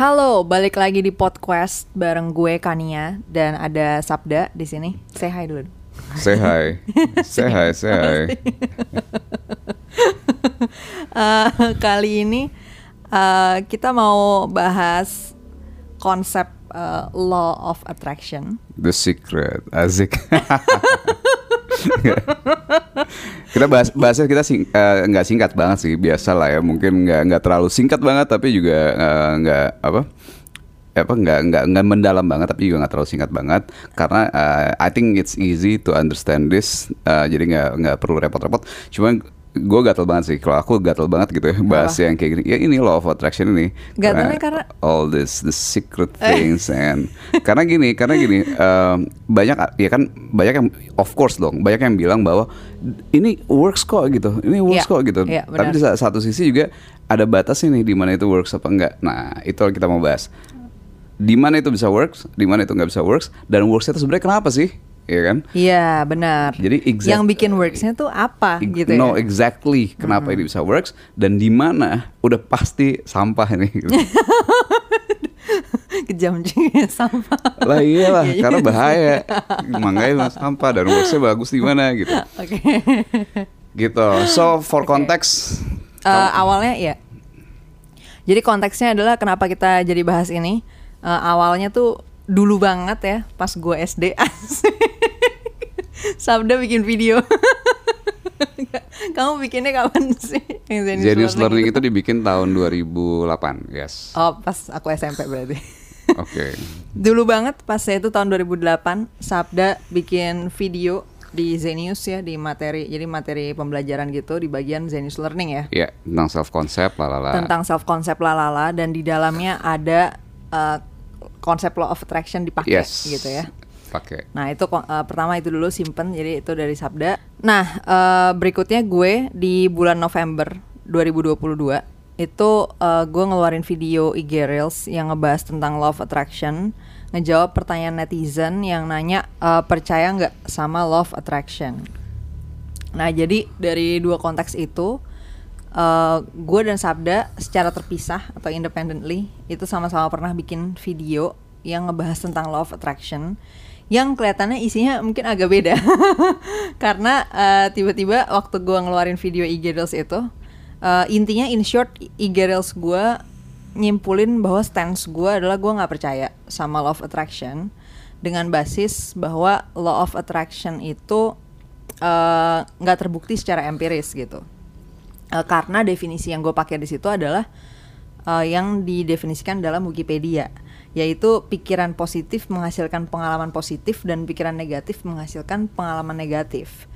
Halo, balik lagi di podcast bareng gue Kania dan ada Sabda di sini. Say hi dulu. Say hi. say hi, say hi. uh, kali ini uh, kita mau bahas konsep uh, law of attraction. The secret, asik. kita bahas bahasnya kita sing, uh, nggak singkat banget sih biasa lah ya. Mungkin nggak nggak terlalu singkat banget tapi juga uh, nggak apa apa nggak nggak nggak mendalam banget tapi juga nggak terlalu singkat banget. Karena uh, I think it's easy to understand this uh, jadi nggak nggak perlu repot-repot. Cuman gue gatel banget sih. Kalau aku gatel banget gitu ya bahas yang kayak gini. Ya ini law of attraction ini. Gatelnya karena, all this the secret things and karena gini karena gini um, banyak ya kan banyak yang of course dong banyak yang bilang bahwa ini works kok gitu ini works yeah, kok gitu. Yeah, tapi di satu sisi juga ada batasnya nih di mana itu works apa enggak. Nah itu kita mau bahas. Di mana itu bisa works di mana itu nggak bisa works dan works itu sebenarnya kenapa sih ya kan? Iya benar. Jadi exact, yang bikin worksnya tuh apa gitu no, ya? exactly kenapa mm -hmm. ini bisa works dan di mana udah pasti sampah ini. Gitu. Kejam juga sampah. Lah iyalah iya, karena bahaya. Makanya sampah dan worksnya bagus di mana gitu. Oke. Okay. Gitu. So for okay. context. Uh, awalnya ya. Jadi konteksnya adalah kenapa kita jadi bahas ini. Uh, awalnya tuh dulu banget ya pas gue SD Sabda bikin video. Kamu bikinnya kapan sih? Yang Zenius, Learning, itu? itu dibikin tahun 2008 yes. Oh pas aku SMP berarti. Oke. Okay. dulu banget pas saya itu tahun 2008 Sabda bikin video di Zenius ya di materi jadi materi pembelajaran gitu di bagian Zenius Learning ya. Iya yeah, tentang self concept lalala tentang self concept lalala dan di dalamnya ada uh, konsep law of attraction dipakai yes. gitu ya. Pakai. Nah itu uh, pertama itu dulu simpen jadi itu dari Sabda. Nah uh, berikutnya gue di bulan November 2022 itu uh, gue ngeluarin video IG Reels yang ngebahas tentang law of attraction ngejawab pertanyaan netizen yang nanya uh, percaya nggak sama law of attraction. Nah jadi dari dua konteks itu uh, gue dan Sabda secara terpisah atau independently itu sama-sama pernah bikin video yang ngebahas tentang law of attraction yang kelihatannya isinya mungkin agak beda. Karena uh, tiba-tiba waktu gue ngeluarin video IG Reels itu uh, intinya in short IG Reels gue nyimpulin bahwa stance gue adalah gue nggak percaya sama law of attraction dengan basis bahwa law of attraction itu nggak uh, terbukti secara empiris gitu uh, karena definisi yang gue pakai di situ adalah uh, yang didefinisikan dalam Wikipedia yaitu pikiran positif menghasilkan pengalaman positif dan pikiran negatif menghasilkan pengalaman negatif.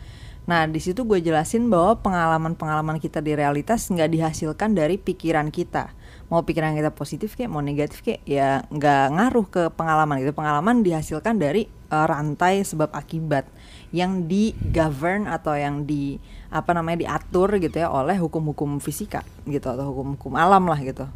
Nah di situ gue jelasin bahwa pengalaman-pengalaman kita di realitas nggak dihasilkan dari pikiran kita. Mau pikiran kita positif kayak mau negatif kayak ya nggak ngaruh ke pengalaman itu. Pengalaman dihasilkan dari uh, rantai sebab akibat yang di govern atau yang di apa namanya diatur gitu ya oleh hukum-hukum fisika gitu atau hukum-hukum alam lah gitu.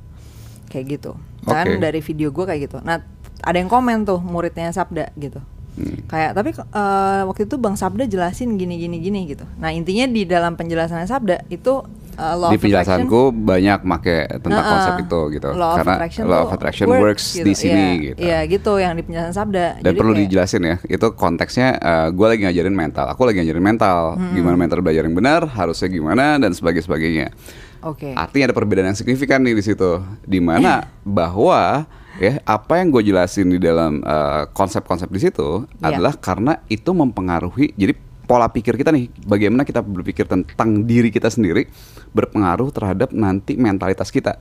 Kayak gitu. Kan okay. dari video gue kayak gitu. Nah ada yang komen tuh muridnya Sabda gitu. Hmm. kayak tapi uh, waktu itu Bang Sabda jelasin gini gini gini gitu. Nah intinya di dalam penjelasan Sabda itu uh, law di penjelasanku banyak make tentang uh, konsep itu gitu law karena of law of attraction works, works gitu. di sini yeah, gitu. Iya gitu yang di penjelasan Sabda. Dan Jadi perlu kayak, dijelasin ya, itu konteksnya uh, gue lagi ngajarin mental, aku lagi ngajarin mental, hmm. gimana mental belajar yang benar, harusnya gimana dan sebagainya sebagainya. Oke. Okay. Artinya ada perbedaan yang signifikan nih di situ, di mana bahwa ya apa yang gue jelasin di dalam uh, konsep-konsep di situ yeah. adalah karena itu mempengaruhi jadi pola pikir kita nih, bagaimana kita berpikir tentang diri kita sendiri berpengaruh terhadap nanti mentalitas kita.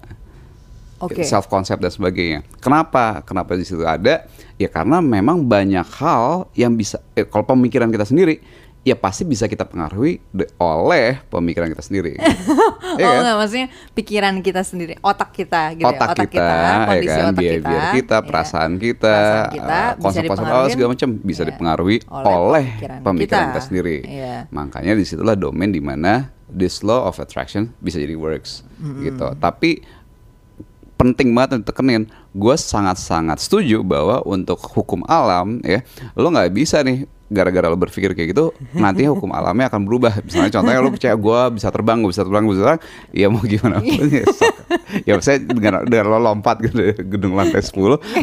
Okay. Self concept dan sebagainya. Kenapa? Kenapa di situ ada? Ya karena memang banyak hal yang bisa eh, kalau pemikiran kita sendiri ya pasti bisa kita pengaruhi oleh pemikiran kita sendiri. ya oh kan? enggak, maksudnya pikiran kita sendiri, otak kita gitu otak ya. Otak kita, kita kondisi ya kan? otak biar, kita, biar kita, perasaan ya. kita, kita uh, konsep-konsep awal segala macam bisa ya, dipengaruhi oleh, oleh pemikiran, pemikiran kita. kita sendiri. Ya. Makanya di situlah domain di mana this law of attraction bisa jadi works mm -hmm. gitu. Tapi penting banget untuk tekenin gue sangat-sangat setuju bahwa untuk hukum alam ya lo nggak bisa nih gara-gara lo berpikir kayak gitu nantinya hukum alamnya akan berubah misalnya contohnya lo percaya gue bisa terbang gue bisa terbang gue bisa terbang ya mau gimana pun ya sok. ya saya dengan, dengan lo lompat dari gedung lantai 10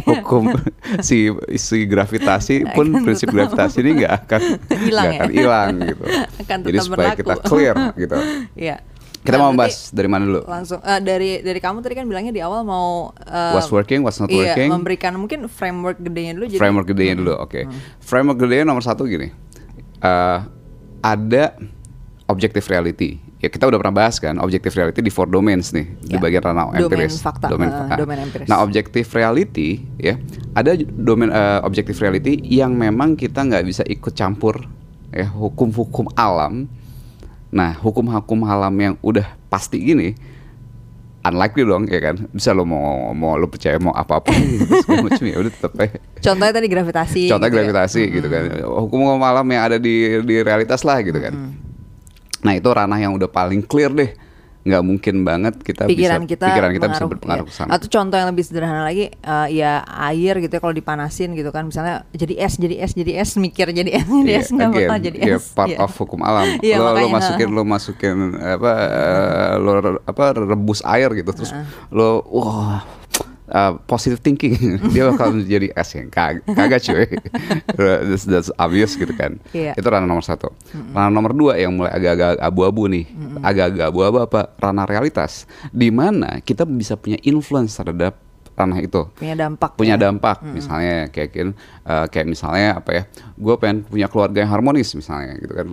hukum si si gravitasi pun Akan prinsip tetap- gravitasi ini nggak akan Hilang nggak ya? akan hilang gitu Akan jadi supaya berlaku. kita clear gitu Iya. Kita Nah, mau bahas dari mana dulu langsung eh, dari dari kamu tadi kan bilangnya di awal mau eh, what's working what's not iya, working memberikan mungkin framework gedenya dulu jadi framework gedenya dulu oke framework gedenya nomor satu gini Eh, ada objective reality ya kita udah pernah bahas kan objective reality di four domains nih di Ya. bagian ranah Domain empiris fakta, domain, ah. domain empiris. nah objective reality ya ada domain eh, objective reality yang memang kita nggak bisa ikut campur ya hukum-hukum alam nah hukum-hukum alam yang udah pasti gini unlikely dong ya kan? Bisa lo mau mau lo percaya mau apa pun segala macam ya udah tetap aja. Contohnya tadi gravitasi. contoh gitu ya. gravitasi gitu kan. Hukum alam yang ada di di realitas lah gitu kan. Nah itu ranah yang udah paling clear deh nggak mungkin banget kita pikiran bisa kita pikiran kita bisa berpengaruh iya. Atau contoh yang lebih sederhana lagi eh, ya air gitu ya kalau dipanasin gitu kan misalnya jadi es jadi es jadi es mikir jadi es jadi Iya, es nggak bakal jadi iya, es. part Iya. of hukum alam. Iya, lo, lo masukin lo masukin apa eh, lo re- apa rebus air gitu terus lo wah uh, positive thinking. Dia bakal menjadi es yang kag kagak cuy. That's, that's obvious gitu kan. Iya. itu ranah nomor satu. Ranah nomor dua yang mulai agak-agak abu-abu nih. Agak-agak abu-abu apa? Ranah realitas. Di mana kita bisa punya influence terhadap ranah itu punya dampak. punya ya. dampak misalnya kayak eh, kayak misalnya apa ya gue pengen punya keluarga yang harmonis misalnya gitu kan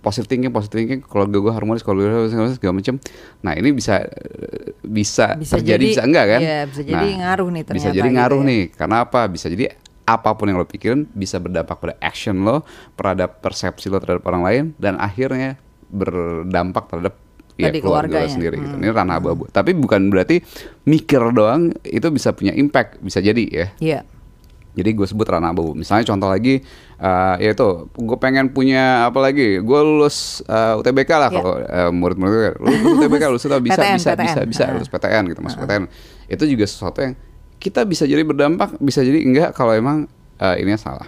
positive thinking positive thinking keluarga gue harmonis keluarga gue segala segala macam nah ini bisa eh, bisa, Bisa terjadi jadi- bisa enggak kan iya, bisa jadi ngaruh nih bisa ternyata jadi gitu ngaruh ya. nih karena apa bisa jadi apa pun yang lo pikirin bisa berdampak pada action lo terhadap persepsi lo terhadap orang lain dan akhirnya berdampak terhadap ya keluarga lo keluarganya. Hmm. sendiri gitu. Ini ranah abu-abu. Tapi bukan berarti mikir doang itu bisa punya impact, bisa jadi ya. Iya. Jadi gue sebut ranah abu. Misalnya contoh lagi, eh yaitu gue pengen punya apa lagi? Gue lulus eh, UTBK lah Iya. kalau eh, murid-murid gue, lulus UTBK lulus UTBK bisa PTN, bisa PTN. bisa bisa lulus PTN gitu masuk PTN. Itu juga sesuatu yang kita bisa jadi berdampak, bisa jadi enggak kalau emang eh, ini salah.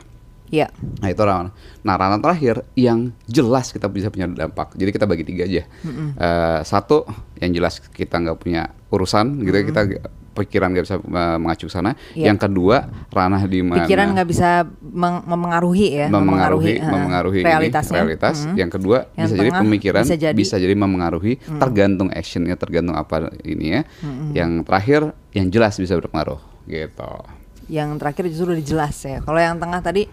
Iya. Nah itu ranah. Nah ranah terakhir yang jelas kita bisa punya dampak. Jadi kita bagi tiga aja. Eh, satu yang jelas kita nggak punya urusan gitu ya kita g- pikiran nggak bisa mengacu ke sana. Iya. Yang kedua ranah di mana Pikiran nggak bisa meng- memengaruhi ya, memengaruhi eh, memengaruhi ini, realitasnya. realitas. Mm. Yang kedua Yang bisa jadi pemikiran bisa bisa jadi- jadi, memengaruhi tergantung actionnya tergantung apa ini ya. Yang terakhir yang jelas bisa berpengaruh gitu. Yang terakhir justru udah jelas ya. Kalau yang tengah tadi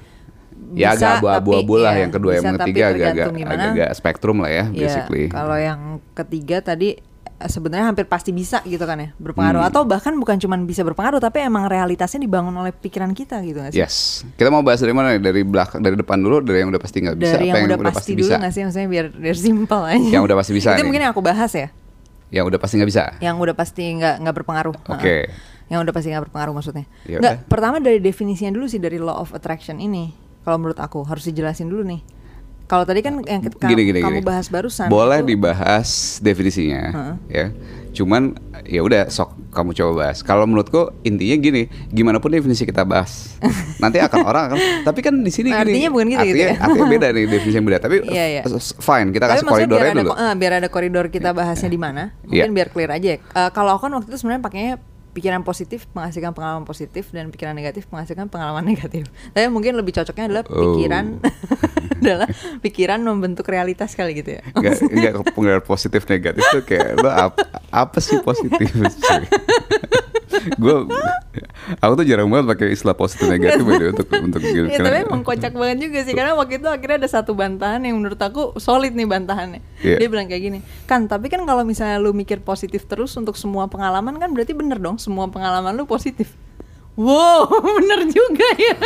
Ya bisa, agak abu-abu lah iya, yang kedua yang bisa, ketiga tergantung gimana. agak-agak spektrum lah ya Iya, basically. Kalau yang ketiga tadi eh, sebenarnya hampir pasti bisa gitu kan ya berpengaruh Hmm. atau bahkan bukan cuma bisa berpengaruh tapi emang realitasnya dibangun oleh pikiran kita gitu nggak sih? Yes. Kita mau bahas dari mana nih? Dari belakang, dari depan dulu, dari yang udah pasti nggak bisa, Dari apa yang, udah, pasti, dulu bisa? nggak sih maksudnya biar biar simpel aja. Yang udah pasti bisa Itu nih. mungkin yang aku bahas ya. Yang udah pasti nggak bisa. Yang udah pasti nggak nggak berpengaruh. Oke. Heeh. Yang udah pasti nggak berpengaruh maksudnya. Ya Nggak. Pertama dari definisinya dulu sih dari law of attraction ini. Kalau menurut aku harus dijelasin dulu nih. Kalau tadi kan yang ke- Gini, gini, kamu gini. bahas barusan. Boleh itu- dibahas definisinya, ya. Cuman ya udah sok kamu coba bahas. Kalau menurutku intinya gini, gimana pun definisi kita bahas, nanti akan orang akan. Tapi kan di sini gini. Artinya bukan gitu, gitu artinya, ya? artinya beda nih definisi yang beda. Tapi Iya, iya. s- fine, kita Tapi kasih biar koridornya ada, dulu. eh, biar ada koridor kita bahasnya di mana. Mungkin Iya. biar clear aja. Eh, kalau aku kan waktu itu sebenarnya pakainya pikiran positif menghasilkan pengalaman positif dan pikiran negatif menghasilkan pengalaman negatif. Tapi mungkin lebih cocoknya adalah Oh. pikiran adalah pikiran membentuk realitas kali gitu ya. Enggak, enggak pengaruh positif negatif tuh kayak lo apa, apa sih positif? gue aku tuh jarang banget pakai istilah positif negatif way, untuk untuk gitu. Ya, tapi emang kocak banget juga sih karena waktu itu akhirnya ada satu bantahan yang menurut aku solid nih bantahannya. Iya. Dia bilang kayak gini, kan tapi kan kalau misalnya lu mikir positif terus untuk semua pengalaman kan berarti bener dong semua pengalaman lu positif. Wow, bener juga ya.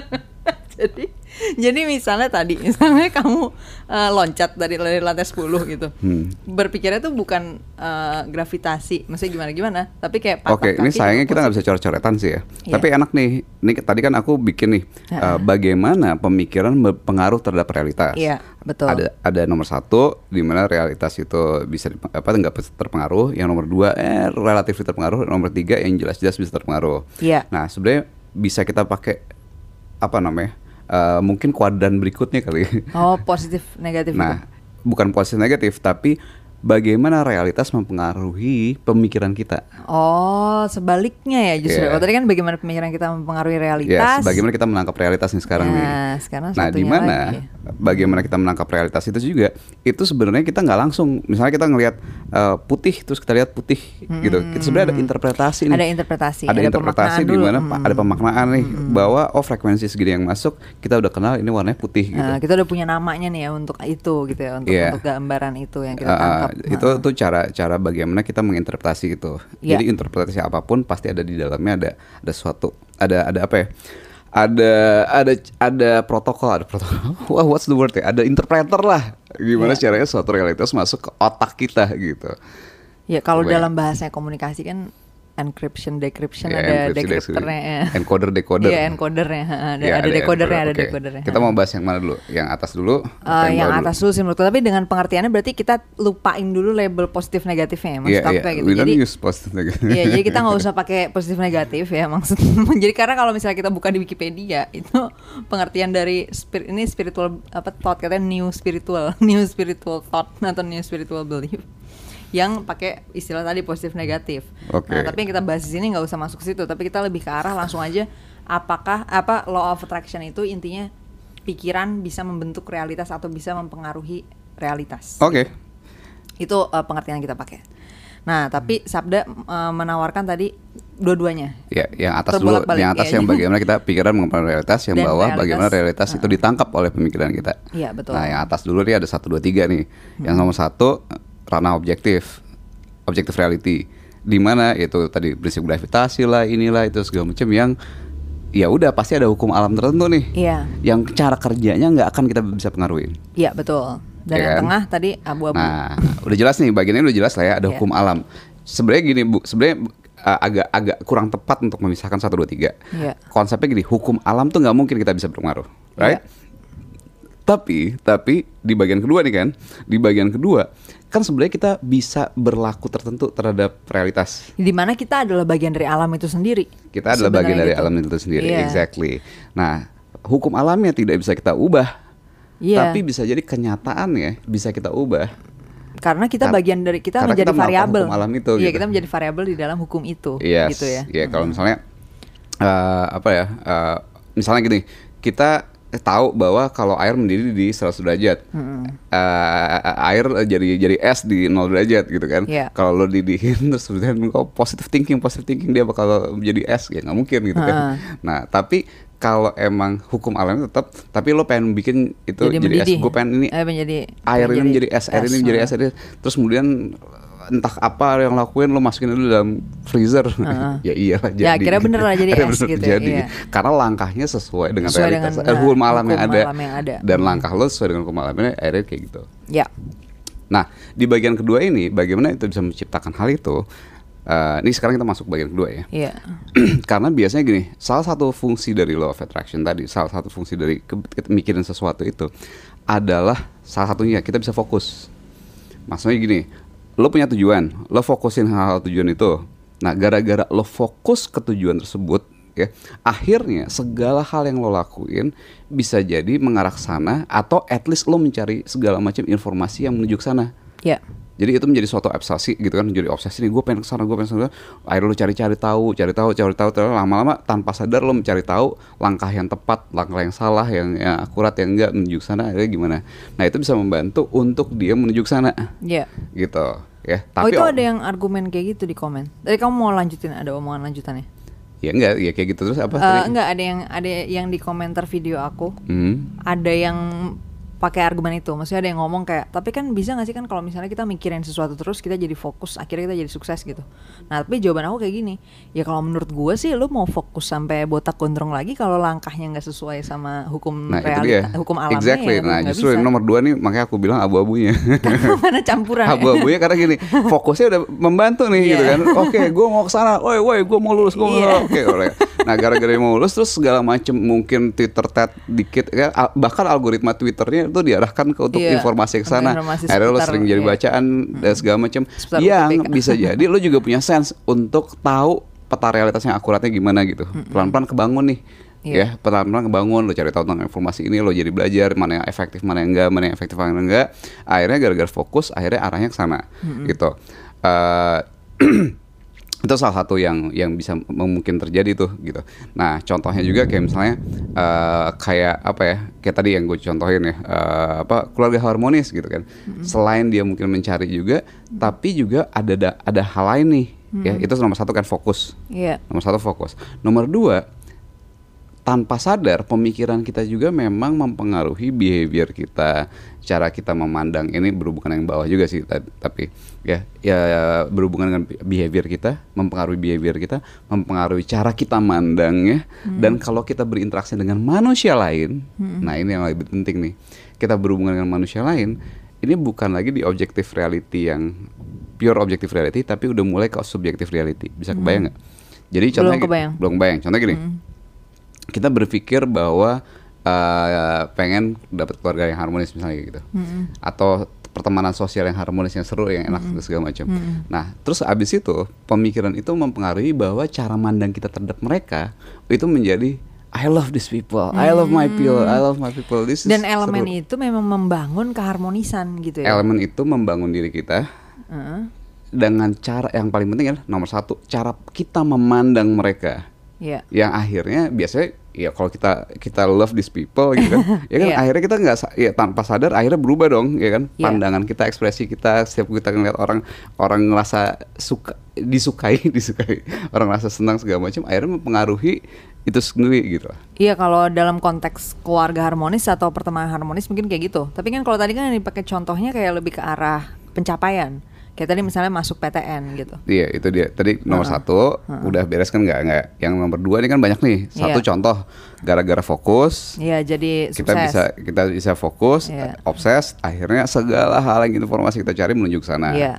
jadi jadi misalnya tadi misalnya kamu eh, loncat dari, dari lantai 10 gitu. Hmm. Berpikirnya tuh bukan eh, gravitasi, maksudnya gimana gimana, tapi kayak Oke, patah ini sayangnya kita nggak bisa coret-coretan sih ya. Iya. Tapi enak nih. Ini tadi kan aku bikin nih eh, bagaimana pemikiran berpengaruh terhadap realitas. Iya, betul. Ada ada nomor satu di mana realitas itu bisa apa nggak terpengaruh. Yang nomor dua eh relatif terpengaruh. Nomor tiga yang jelas-jelas bisa terpengaruh. Iya. Nah sebenarnya bisa kita pakai apa namanya uh, mungkin kuadran berikutnya kali. Oh, positif negatif Nah, itu. bukan positif negatif, tapi bagaimana realitas mempengaruhi pemikiran kita. Oh, sebaliknya ya justru. Iya. Kalau tadi kan bagaimana pemikiran kita mempengaruhi Yes, realitas. bagaimana kita menangkap realitas nih sekarang nih. Nah, sekarang Nah, di mana bagaimana kita menangkap realitas itu juga itu sebenarnya kita nggak langsung. Misalnya kita ngelihat uh, putih terus kita lihat putih gitu. Kita sebenarnya ada interpretasi nih. Ada interpretasi, Ada, ada interpretasi di mana Hmm. ada pemaknaan nih bahwa oh frekuensi segini yang masuk kita udah kenal ini warnanya putih gitu. Nah, kita udah punya namanya nih ya untuk itu gitu ya, untuk Iya. untuk gambaran itu yang kita Uh, tangkap. itu tuh cara cara bagaimana kita menginterpretasi itu. Iya. Jadi interpretasi apa pun pasti ada di dalamnya ada ada suatu ada ada apa ya? Ada ada ada protokol, ada protokol. Wah, what's the word ya? Ada interpreter lah. Gimana Iya. caranya suatu realitas masuk ke otak kita gitu. Ya kalau dalam bahasanya komunikasi kan encryption, decryption Ya, ada enkripsi, decryptornya ya. Encoder, decoder. Iya, encodernya, ada, Ya, ada decodernya, ada encoder, oke. decodernya. Kita mau bahas yang mana dulu? Yang atas dulu? Atau yang bawah atas dulu sih menurutku tapi dengan pengertiannya berarti kita lupain dulu label positif negatifnya ya maksud Iya, aku iya. kayak gitu We don't jadi use positive negative. Iya, jadi kita nggak usah pakai positif negatif ya maksud. jadi karena kalau misalnya kita buka di Wikipedia itu pengertian dari spirit ini spiritual apa thought katanya new spiritual, new spiritual thought atau new spiritual belief yang pakai istilah tadi positif negatif. Oke. Nah, tapi yang kita bahas di sini nggak usah masuk ke situ, tapi kita lebih ke arah langsung aja apakah apa law of attraction itu intinya pikiran bisa membentuk realitas atau bisa mempengaruhi realitas Oke. itu uh, pengertian yang kita pakai. Nah, tapi Sabda uh, menawarkan tadi dua-duanya. Ya, yang atas dulu, yang atas ya. yang bagaimana kita pikiran mengenai realitas, yang Dan bawah realitas, bagaimana realitas itu ditangkap oleh pemikiran kita. Iya, betul. Nah, yang atas dulu nih ada satu dua tiga nih. Yang nomor satu ranah objektif, objektif reality, di mana itu tadi prinsip gravitasi lah, inilah itu segala macam yang ya udah pasti ada hukum alam tertentu nih. Iya. Yang cara kerjanya nggak akan kita bisa pengaruhi. Iya, betul. Dan Iya yang kan? tengah tadi abu-abu. Nah, udah jelas nih bagian ini udah jelas lah ya ada Iya. hukum alam. Sebenarnya gini Bu, sebenarnya uh, agak agak kurang tepat untuk memisahkan satu dua tiga. Iya. Konsepnya gini, hukum alam tuh nggak mungkin kita bisa berpengaruh, right? Iya. Tapi tapi di bagian kedua nih kan, di bagian kedua kan sebenarnya kita bisa berlaku tertentu terhadap realitas. Di mana kita adalah bagian dari alam itu sendiri. Kita adalah bagian dari gitu. alam itu sendiri, Iya. exactly. Nah, hukum alamnya tidak bisa kita ubah, Iya. tapi bisa jadi kenyataannya bisa kita ubah. Karena kita Kar- bagian dari kita menjadi kita variabel. hukum alam itu, Iya, gitu. kita menjadi variabel di dalam hukum itu. Yes, Gitu ya. ya kalau misalnya eh, apa ya? eh, misalnya gini, kita tahu bahwa kalau air mendidih di 100 derajat, eh, air jadi jadi es di 0 derajat gitu kan. Iya. Kalau lo didihin terus kemudian kok positive thinking, positive thinking dia bakal menjadi es ya nggak mungkin gitu kan. Ha. Nah tapi kalau emang hukum alamnya tetap, tapi lo pengen bikin itu Jadi jadi, es, gue pengen ini Eh, menjadi air ini menjadi es, air ini menjadi es, air ini- terus kemudian entah apa yang lakuin lo masukin dulu dalam freezer Heeh. ya iyalah jadi Ya, akhirnya bener lah jadi es gitu, jadi. iya. karena langkahnya sesuai dengan Sesuai realitas dengan, eh, hukum alam yang hukum ada alam yang ada. dan langkah lo sesuai dengan hukum alamnya akhirnya kayak gitu Ya. nah di bagian kedua ini bagaimana itu bisa menciptakan hal itu Eh, ini sekarang kita masuk bagian kedua ya Iya. karena biasanya gini, salah satu fungsi dari law of attraction tadi, salah satu fungsi dari kita mikirin sesuatu itu adalah salah satunya kita bisa fokus. Maksudnya gini, lo punya tujuan, lo fokusin hal-hal tujuan itu. Nah, gara-gara lo fokus ke tujuan tersebut, ya, akhirnya segala hal yang lo lakuin bisa jadi mengarah ke sana atau at least lo mencari segala macam informasi yang menuju ke sana. Ya. Jadi itu menjadi suatu obsesi gitu kan, menjadi obsesi nih gue pengen ke sana, gue pengen ke sana. Akhirnya lo cari-cari tahu, cari tahu, cari tahu, terus lama-lama tanpa sadar lo mencari tahu langkah yang tepat, langkah yang salah, yang, yang akurat, yang enggak menuju sana, akhirnya gimana? Nah itu bisa membantu untuk dia menuju ke sana, Ya. gitu ya. oh Tapi itu ada yang argumen kayak gitu di komen. Tadi kamu mau lanjutin ada omongan lanjutannya? ya enggak, ya kayak gitu terus apa? Tadi? enggak ada yang ada yang di komentar video aku Hmm. ada yang pakai argumen itu maksudnya ada yang ngomong kayak tapi kan bisa nggak sih kan kalau misalnya kita mikirin sesuatu terus kita jadi fokus akhirnya kita jadi sukses gitu nah tapi jawaban aku kayak gini ya kalau menurut gue sih lu mau fokus sampai botak gondrong lagi kalau langkahnya nggak sesuai sama hukum Nah realita hukum alamnya exactly. ya nah justru bisa. nomor dua nih makanya aku bilang abu-abunya. mana campuran ya? abu-abunya karena gini fokusnya udah membantu nih gitu Iya. kan oke gue mau ke sana woi woi gue mau lulus gue Iya. oke oleh nah gara-gara mau lulus terus segala macam mungkin Twitter tab dikit kan bahkan algoritma Twitternya itu diarahkan ke untuk Iya, informasi ke sana. akhirnya lo sering jadi iya. bacaan dan segala macam yang bisa jadi lo juga punya sense untuk tahu peta realitas yang akuratnya gimana gitu. Pelan-pelan kebangun nih Iya. ya. Pelan-pelan ngebangun lo cari tahu tentang informasi ini lo jadi belajar mana yang efektif mana yang enggak mana yang efektif mana yang enggak. Akhirnya gara-gara fokus akhirnya arahnya ke sana gitu. Eh, itu salah satu yang yang bisa mungkin terjadi tuh gitu. Nah contohnya juga kayak misalnya eh, kayak apa ya kayak tadi yang gue contohin ya eh, apa keluarga harmonis gitu kan. Selain dia mungkin mencari juga, tapi juga ada ada, ada hal lain nih ya itu nomor satu kan fokus. Iya. Nomor satu fokus. Nomor dua tanpa sadar pemikiran kita juga memang mempengaruhi behavior kita, cara kita memandang ini berhubungan yang bawah juga sih, ta- tapi ya ya berhubungan dengan behavior kita, mempengaruhi behavior kita, mempengaruhi cara kita mandang ya. Dan kalau kita berinteraksi dengan manusia lain, nah ini yang lebih penting nih, kita berhubungan dengan manusia lain, ini bukan lagi di objective reality yang pure objective reality, tapi udah mulai ke subjective reality. Bisa kebayang nggak? Jadi Belum contohnya gini- kebayang. belum kebayang. Contoh gini, kita berpikir bahwa eh, pengen dapat keluarga yang harmonis misalnya gitu, atau pertemanan sosial yang harmonis yang seru yang enak segala macam. Nah, terus abis itu pemikiran itu mempengaruhi bahwa cara mandang kita terhadap mereka itu menjadi I love these people, I love my people, I love my people. This is Dan elemen seru. itu memang membangun keharmonisan gitu ya. elemen itu membangun diri kita Heeh. dengan cara yang paling penting adalah nomor satu cara kita memandang mereka. Iya. yang akhirnya biasanya ya kalau kita kita love these people gitu kan ya kan Iya. akhirnya kita nggak ya tanpa sadar akhirnya berubah dong ya kan Iya. pandangan kita ekspresi kita setiap kita ngeliat orang orang ngerasa suka disukai disukai orang ngerasa senang segala macam akhirnya mempengaruhi itu sendiri gitu Iya kalau dalam konteks keluarga harmonis atau pertemanan harmonis mungkin kayak gitu. Tapi kan kalau tadi kan yang dipakai contohnya kayak lebih ke arah pencapaian. Kayak tadi misalnya masuk PTN gitu. Iya itu dia tadi nomor satu udah beres kan nggak nggak yang nomor dua ini kan banyak nih satu Iya. contoh gara-gara fokus Iya jadi kita sukses. bisa kita bisa fokus Iya. obses akhirnya segala hal yang informasi kita cari menuju ke sana Iya.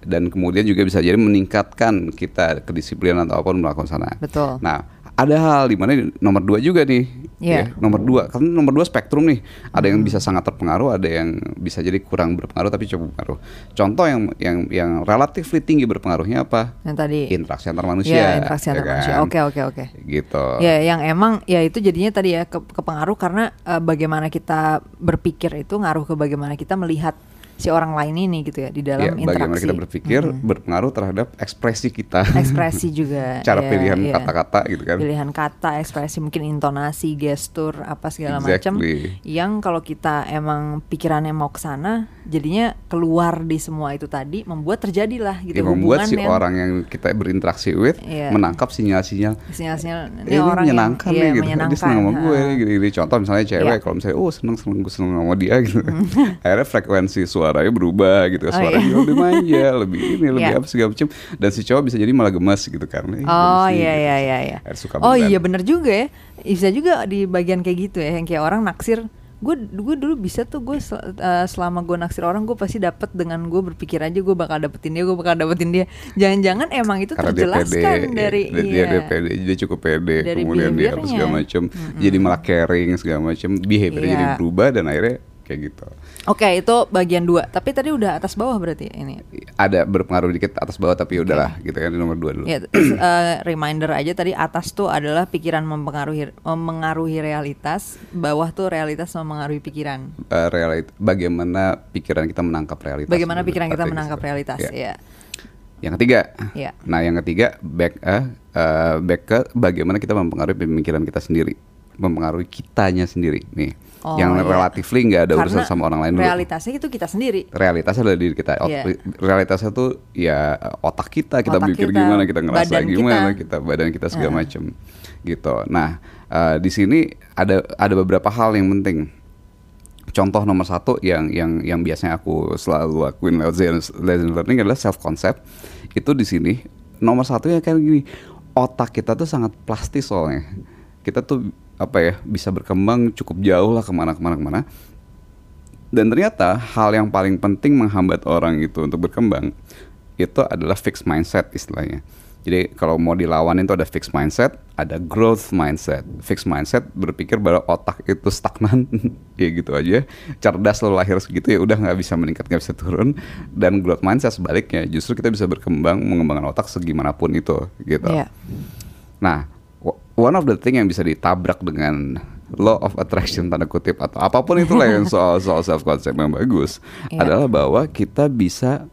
dan kemudian juga bisa jadi meningkatkan kita kedisiplinan atau apa pun melakukan sana Betul. nah ada hal di mana nomor dua juga nih Iya. ya, nomor dua karena nomor dua spektrum nih ada yang bisa sangat terpengaruh ada yang bisa jadi kurang berpengaruh tapi cukup berpengaruh contoh yang yang yang relatifly tinggi berpengaruhnya apa Yang tadi. interaksi antar manusia Iya interaksi ya antar manusia. kan? Oke oke oke. gitu Ya yang emang ya itu jadinya tadi ya ke, kepengaruh karena eh, bagaimana kita berpikir itu ngaruh ke bagaimana kita melihat si orang lain ini gitu ya di dalam Ya, interaksi. bagaimana kita berpikir berpengaruh terhadap ekspresi kita Ekspresi juga. cara ya, pilihan ya. kata-kata gitu kan Pilihan kata, ekspresi mungkin intonasi, gestur apa segala macam. Exactly. Yang kalau kita emang pikirannya mau ke sana, jadinya keluar di semua itu tadi membuat terjadilah gitu ya, membuat si yang orang yang kita berinteraksi with Iya. menangkap sinyal-sinyal sinyal-sinyal Eh, ini orang yang- menyenangkan iya, nih gitu menyenangkan, dia senang sama gue gini. contoh misalnya cewek Iya. kalau misalnya oh seneng seneng gue seneng sama dia gitu akhirnya frekuensi suaranya berubah gitu Oh, suaranya iya. lebih manja lebih ini lebih Iya. apa segala macam dan si cowok bisa jadi malah gemes gitu kan Eh, Oh iya gitu. iya iya iya. Akhirnya suka Oh beneran. iya bener juga ya. Bisa juga di bagian kayak gitu ya yang kayak orang naksir gue gue dulu bisa tuh gue sel- eh, selama gue naksir orang gue pasti dapet dengan gue berpikir aja gue bakal dapetin dia gue bakal dapetin dia jangan-jangan emang itu karena dia pede terjelaskan dari dia, dia, iya dia pede dia cukup pede Dari kemudian dia apa behaviornya. segala macam jadi malah caring segala macam behavior Iya. jadi berubah dan akhirnya kayak gitu oke itu bagian dua. Tapi tadi udah atas bawah berarti ini? Ada berpengaruh dikit atas bawah tapi udahlah gitu kan nomor dua dulu. Ya terus, eh, reminder aja tadi atas tuh adalah pikiran mempengaruhi mempengaruhi realitas bawah tuh realitas mempengaruhi pikiran. Eh, realit- bagaimana pikiran kita menangkap realitas bagaimana pikiran kita menangkap realitas Ya. ya yang ketiga. Iya. nah yang ketiga back eh, back ke bagaimana kita mempengaruhi pemikiran kita sendiri mempengaruhi kitanya sendiri nih Oh, yang iya. relatifly nggak ada urusan Karena sama orang lain dulu realitasnya itu kita sendiri realitasnya adalah diri kita. Ot- Iya. Realitasnya tuh ya otak kita, kita Otak mikir kita, gimana, kita ngerasa gimana, kita. kita. badan kita segala Ah. macem gitu. Nah eh, di sini ada ada beberapa hal yang penting. Contoh nomor satu yang yang yang biasanya aku selalu lakuin lewat Zen learning adalah self concept. Itu di sini nomor satu ya kayak gini. Otak kita tuh sangat plastis soalnya. Kita tuh apa ya bisa berkembang cukup jauh lah ke mana ke mana ke mana. Dan ternyata hal yang paling penting menghambat orang itu untuk berkembang itu adalah fixed mindset istilahnya. Jadi kalau mau dilawan itu ada fixed mindset, ada growth mindset. Fixed mindset berpikir bahwa otak itu stagnan, ya gitu aja. Cerdas lo lahir segitu ya udah nggak bisa meningkat nggak bisa turun. Dan growth mindset sebaliknya, justru kita bisa berkembang mengembangkan otak segimanapun itu gitu. Iya. Nah, one of the thing yang bisa ditabrak dengan law of attraction tanda kutip atau apa pun itulah yang soal soal self concept yang bagus Iya. adalah bahwa kita bisa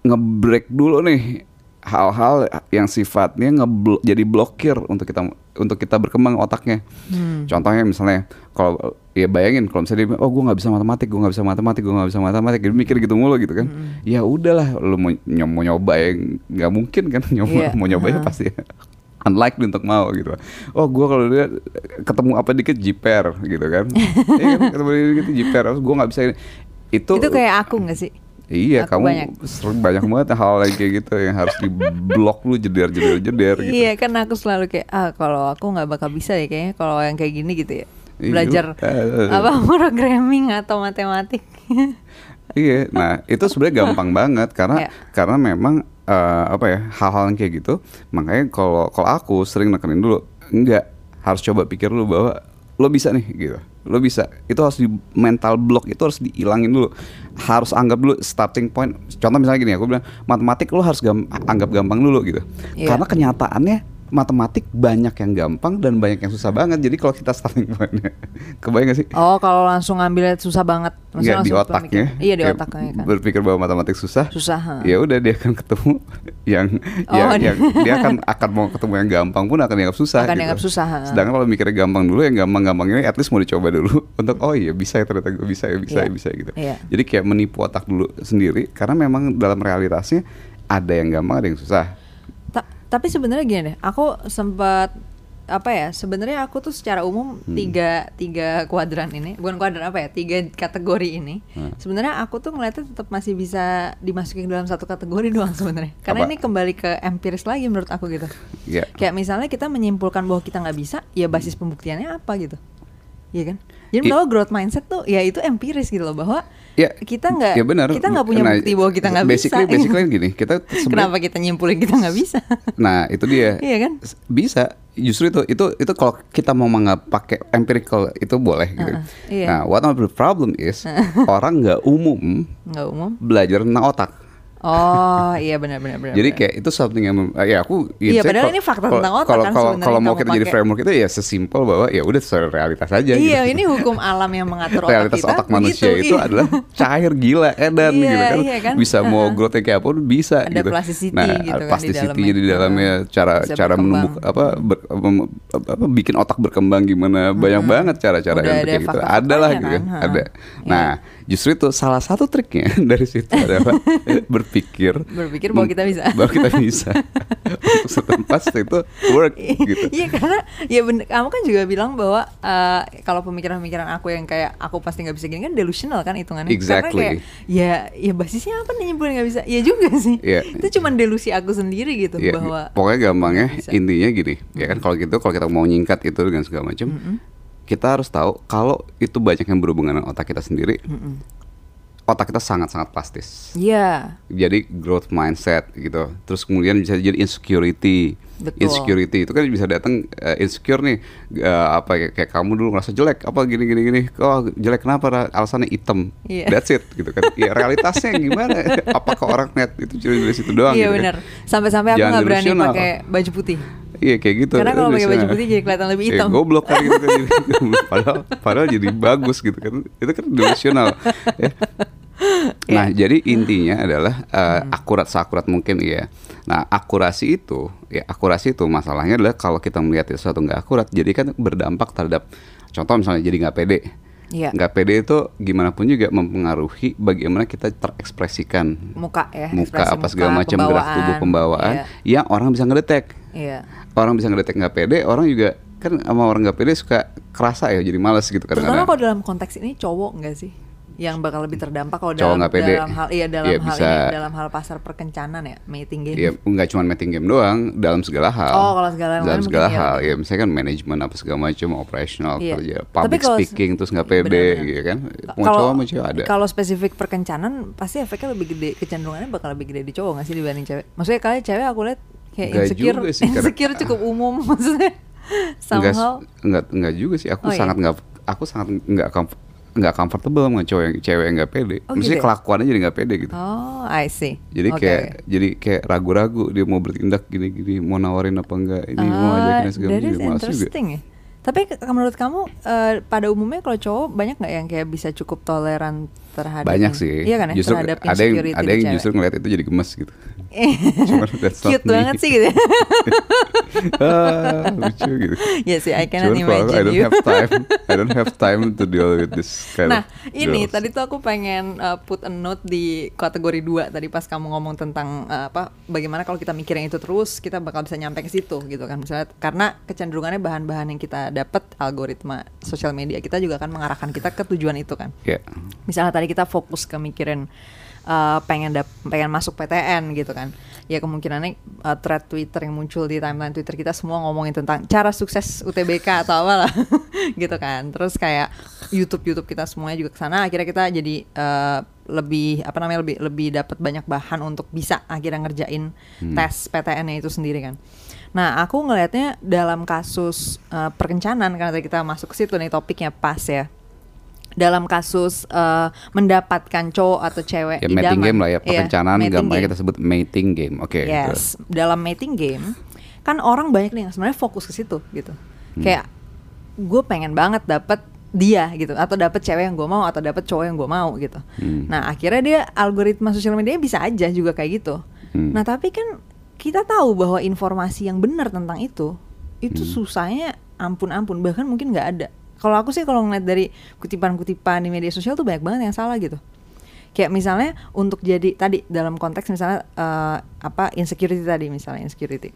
ngebreak dulu nih hal-hal yang sifatnya ngeblo jadi blokir untuk kita untuk kita berkembang otaknya. Hmm. Contohnya misalnya kalau ya bayangin kalau misalnya dia oh gue nggak bisa matematik, gue nggak bisa matematik, gue nggak bisa matematik, dia mikir gitu mulu gitu kan. Hmm. Ya udahlah, lu mau, ny- mau nyoba yang nggak mungkin kan nyoba Iya. mau nyoba ya Heeh. pasti unlikely untuk mau gitu. Oh gue kalau dia ketemu apa dikit jiper gitu kan. Iya kan ketemu dikit jiper, gue nggak bisa. Itu, Itu kayak aku nggak sih? Iya, Aku kamu banyak. sering banyak banget hal yang kayak gitu yang harus diblok lu jeder jeder jeder gitu. Iya kan aku selalu kayak ah kalau aku nggak bakal bisa ya kayaknya kalau yang kayak gini gitu ya Iya. belajar Eh. apa programming atau matematik. Iya, nah itu sebenarnya gampang banget karena Iya. karena memang eh, apa ya hal-hal yang kayak gitu. Makanya kalau kalau aku sering nekenin dulu, enggak harus coba pikir dulu bahwa lo bisa nih gitu. Lo bisa. Itu harus di mental block itu harus dihilangin dulu. Harus anggap dulu starting point. Contoh misalnya gini, aku bilang matematik lo harus gam- anggap gampang dulu gitu. Iya. Karena kenyataannya matematik banyak yang gampang dan banyak yang susah banget. Jadi kalau kita starting pointnya, kebayang gak sih? Oh kalau langsung ngambilnya susah banget. Maksudnya Nggak di otaknya. pemikiran. Iya di otaknya kan. Berpikir bahwa matematik susah. Susah. Ya udah dia akan ketemu yang Oh, yang, dia- yang dia akan akan mau ketemu yang gampang pun akan dianggap susah. Akan gitu. dianggap susah, ha. Sedangkan kalau mikirnya gampang dulu yang gampang-gampang ini at least mau dicoba dulu untuk oh iya bisa ya ternyata gue bisa ya bisa Iya. ya bisa ya, gitu. Iya. Jadi kayak menipu otak dulu sendiri karena memang dalam realitasnya ada yang gampang ada yang susah. Ta- tapi sebenarnya gini deh, aku sempat apa ya? Sebenarnya aku tuh secara umum Hmm. tiga tiga kuadran ini, bukan kuadran apa ya? Tiga kategori ini. Hmm. Sebenarnya aku tuh ngeliatnya tetap masih bisa dimasukin dalam satu kategori doang sebenarnya. Karena Apa? ini kembali ke empiris lagi menurut aku gitu. Ya. Kayak misalnya kita menyimpulkan bahwa kita nggak bisa, ya basis pembuktiannya apa gitu? Iya kan? Jadi bahwa growth mindset tuh ya itu empiris gitu loh bahwa Ya, kita nggak ya kita nggak punya Nah, bukti bahwa kita nggak bisa. basically, Basically gini, kita Kenapa kita nyimpulin kita nggak bisa? Nah itu dia. Iya kan? Bisa. Justru itu itu itu kalau kita mau menganggap pakai empirical itu boleh gitu. Iya. Nah, what of the problem is orang nggak umum Nggak umum. belajar tentang otak. Oh iya benar-benar benar. Jadi benar. kayak itu something yang mem- ya aku Iya, padahal kalau- ini fakta kalau- tentang otak kalau kan kalau sebenarnya kalau mau kita jadi framework itu ya sesimpel bahwa ya udah sesuai realitas aja Iya gitu. ini hukum alam yang mengatur realitas otak kita. otak manusia begitu, itu iya. adalah cair gila edan Iya, gitu kan. iya kan? bisa mau growth kayak apa bisa Ada gitu. plasticity nah, gitu kan di plasticity dalamnya. di dalamnya cara Bisa cara berkembang. menumbuh apa, ber- apa- bikin otak berkembang gimana banyak banget cara-cara yang kayak gitu. fakta-faktanya Ada lah gitu kan, kan. Ada. Iya. Nah, justru itu salah satu triknya dari situ adalah berpikir Berpikir bahwa kita bisa. bahwa kita bisa untuk setempat itu work gitu. Iya karena ya bener, kamu kan juga bilang bahwa eh, kalau pemikiran-pemikiran aku yang kayak aku pasti nggak bisa gini kan delusional kan hitungannya. Exactly. Karena kayak ya ya basisnya apa nih nyimpulin nggak bisa? Ya juga sih. Iya. Itu cuma delusi aku sendiri gitu Iya, bahwa pokoknya gampangnya bisa. intinya gini, ya kan kalau gitu kalau kita mau nyingkat itu dengan segala macam, kita harus tahu kalau itu banyak yang berhubungan dengan otak kita sendiri, otak kita sangat-sangat plastis. Iya. Jadi growth mindset gitu, terus kemudian bisa jadi insecurity. Betul. Insecurity itu kan bisa datang eh, insecure nih, eh, apa kayak, kayak kamu dulu ngerasa jelek, apa gini gini gini, oh jelek kenapa? Alasannya hitam, Iya. that's it gitu kan. Ya realitasnya gimana? Apakah orang net itu cuma dari situ doang? Iya gitu kan? benar. Sampai-sampai aku nggak berani pakai baju putih. Iya kayak gitu. Karena kalau pakai baju putih jadi kelihatan lebih Ya, hitam. goblok kan gitu kan. padahal padahal jadi bagus gitu kan. Itu kan delusional. ya. Nah, Iya. jadi intinya adalah eh, Hmm. akurat seakurat mungkin ya. Nah, akurasi itu, ya akurasi itu masalahnya adalah kalau kita melihat sesuatu nggak akurat, jadi kan berdampak terhadap contoh misalnya jadi nggak pede. Iya. Nggak pede itu gimana pun juga mempengaruhi bagaimana kita terekspresikan Muka ya. muka apa segala macam gerak tubuh pembawaan. Iya. yang orang bisa ngedetek Iya. orang bisa ngedetek nggak pede, orang juga kan sama orang nggak pede suka kerasa ya jadi males gitu kadang-kadang. kalau dalam konteks ini cowok nggak sih? Yang bakal lebih terdampak kalau dalam, nggak pede. dalam hal iya dalam Iya, hal bisa. ini dalam hal pasar perkencanan ya meeting game. Ya nggak cuma meeting game doang, dalam segala hal. Oh, kalau segala hal dalam segala iya. hal, ya misalnya kan manajemen apa segala macam, operasional Iya. kerja, Tapi public kalau- speaking terus nggak pede, gitu kan. Mau Kalau cowok mau cewek ada. kalau spesifik perkencanan pasti efeknya lebih gede kecenderungannya bakal lebih gede di cowok nggak sih dibanding cewek. Maksudnya kali cewek aku lihat kayak Nggak insecure, sih, insecure cukup umum maksudnya. Enggak, Somehow enggak, enggak juga sih. Aku Oh, iya? sangat enggak, aku sangat enggak comf- nggak comfortable sama cowok yang cewek yang nggak pede. Oh, Maksudnya gitu ya? kelakuannya jadi nggak pede gitu. Oh, I see. Jadi Oke, kayak jadi kayak ragu-ragu dia mau bertindak gini-gini, mau nawarin apa enggak, ini mau Ah, ajakin segala that is macam. Males juga. interesting ya. Tapi menurut kamu eh, pada umumnya kalau cowok banyak nggak yang kayak bisa cukup toleran terhadap Banyak sih. Iya kan ya justru terhadap ada yang ada yang justru ngeliat itu jadi gemes gitu. Cuman that's Cute me. banget sih gitu. ah, lucu gitu. Iya sih, I cannot Cuman kalau I imagine don't you. have time, I don't have time to deal with this kind Nah, of ini girls. tadi tuh aku pengen uh, put a note di kategori 2 tadi pas kamu ngomong tentang uh, apa bagaimana kalau kita mikir yang itu terus kita bakal bisa nyampe ke situ gitu kan. Misalnya karena kecenderungannya bahan-bahan yang kita dapat algoritma sosial media kita juga akan mengarahkan kita ke tujuan itu kan. Ya. Misalnya tadi kita fokus ke mikirin uh, pengen dap pengen masuk PTN gitu kan. Ya kemungkinannya uh, thread Twitter yang muncul di timeline Twitter kita semua ngomongin tentang cara sukses UTBK atau apa lah gitu kan. Terus kayak YouTube YouTube kita semuanya juga ke sana akhirnya kita jadi uh, lebih apa namanya lebih lebih dapat banyak bahan untuk bisa akhirnya ngerjain tes PTN-nya itu sendiri kan. Nah, aku ngelihatnya dalam kasus uh, perkencanan karena kita masuk ke situ nih topiknya pas ya dalam kasus eh, mendapatkan cowok atau cewek Ya idaman. mating game lah ya, Iya, perencanaan mating gampangnya kita sebut mating game. Oke. terus. Yes, dalam mating game kan orang banyak nih yang sebenarnya fokus ke situ gitu. Hmm. Kayak gue pengen banget dapet dia gitu atau dapet cewek yang gue mau atau dapet cowok yang gue mau gitu. Hmm. Nah akhirnya dia algoritma sosial media bisa aja juga kayak gitu. Hmm. Nah tapi kan kita tahu bahwa informasi yang benar tentang itu itu Hmm. susahnya ampun-ampun bahkan mungkin nggak ada. Kalau aku sih kalau ngeliat dari kutipan-kutipan di media sosial tuh banyak banget yang salah gitu. Kayak misalnya untuk jadi tadi dalam konteks misalnya eh, apa insecurity tadi misalnya insecurity.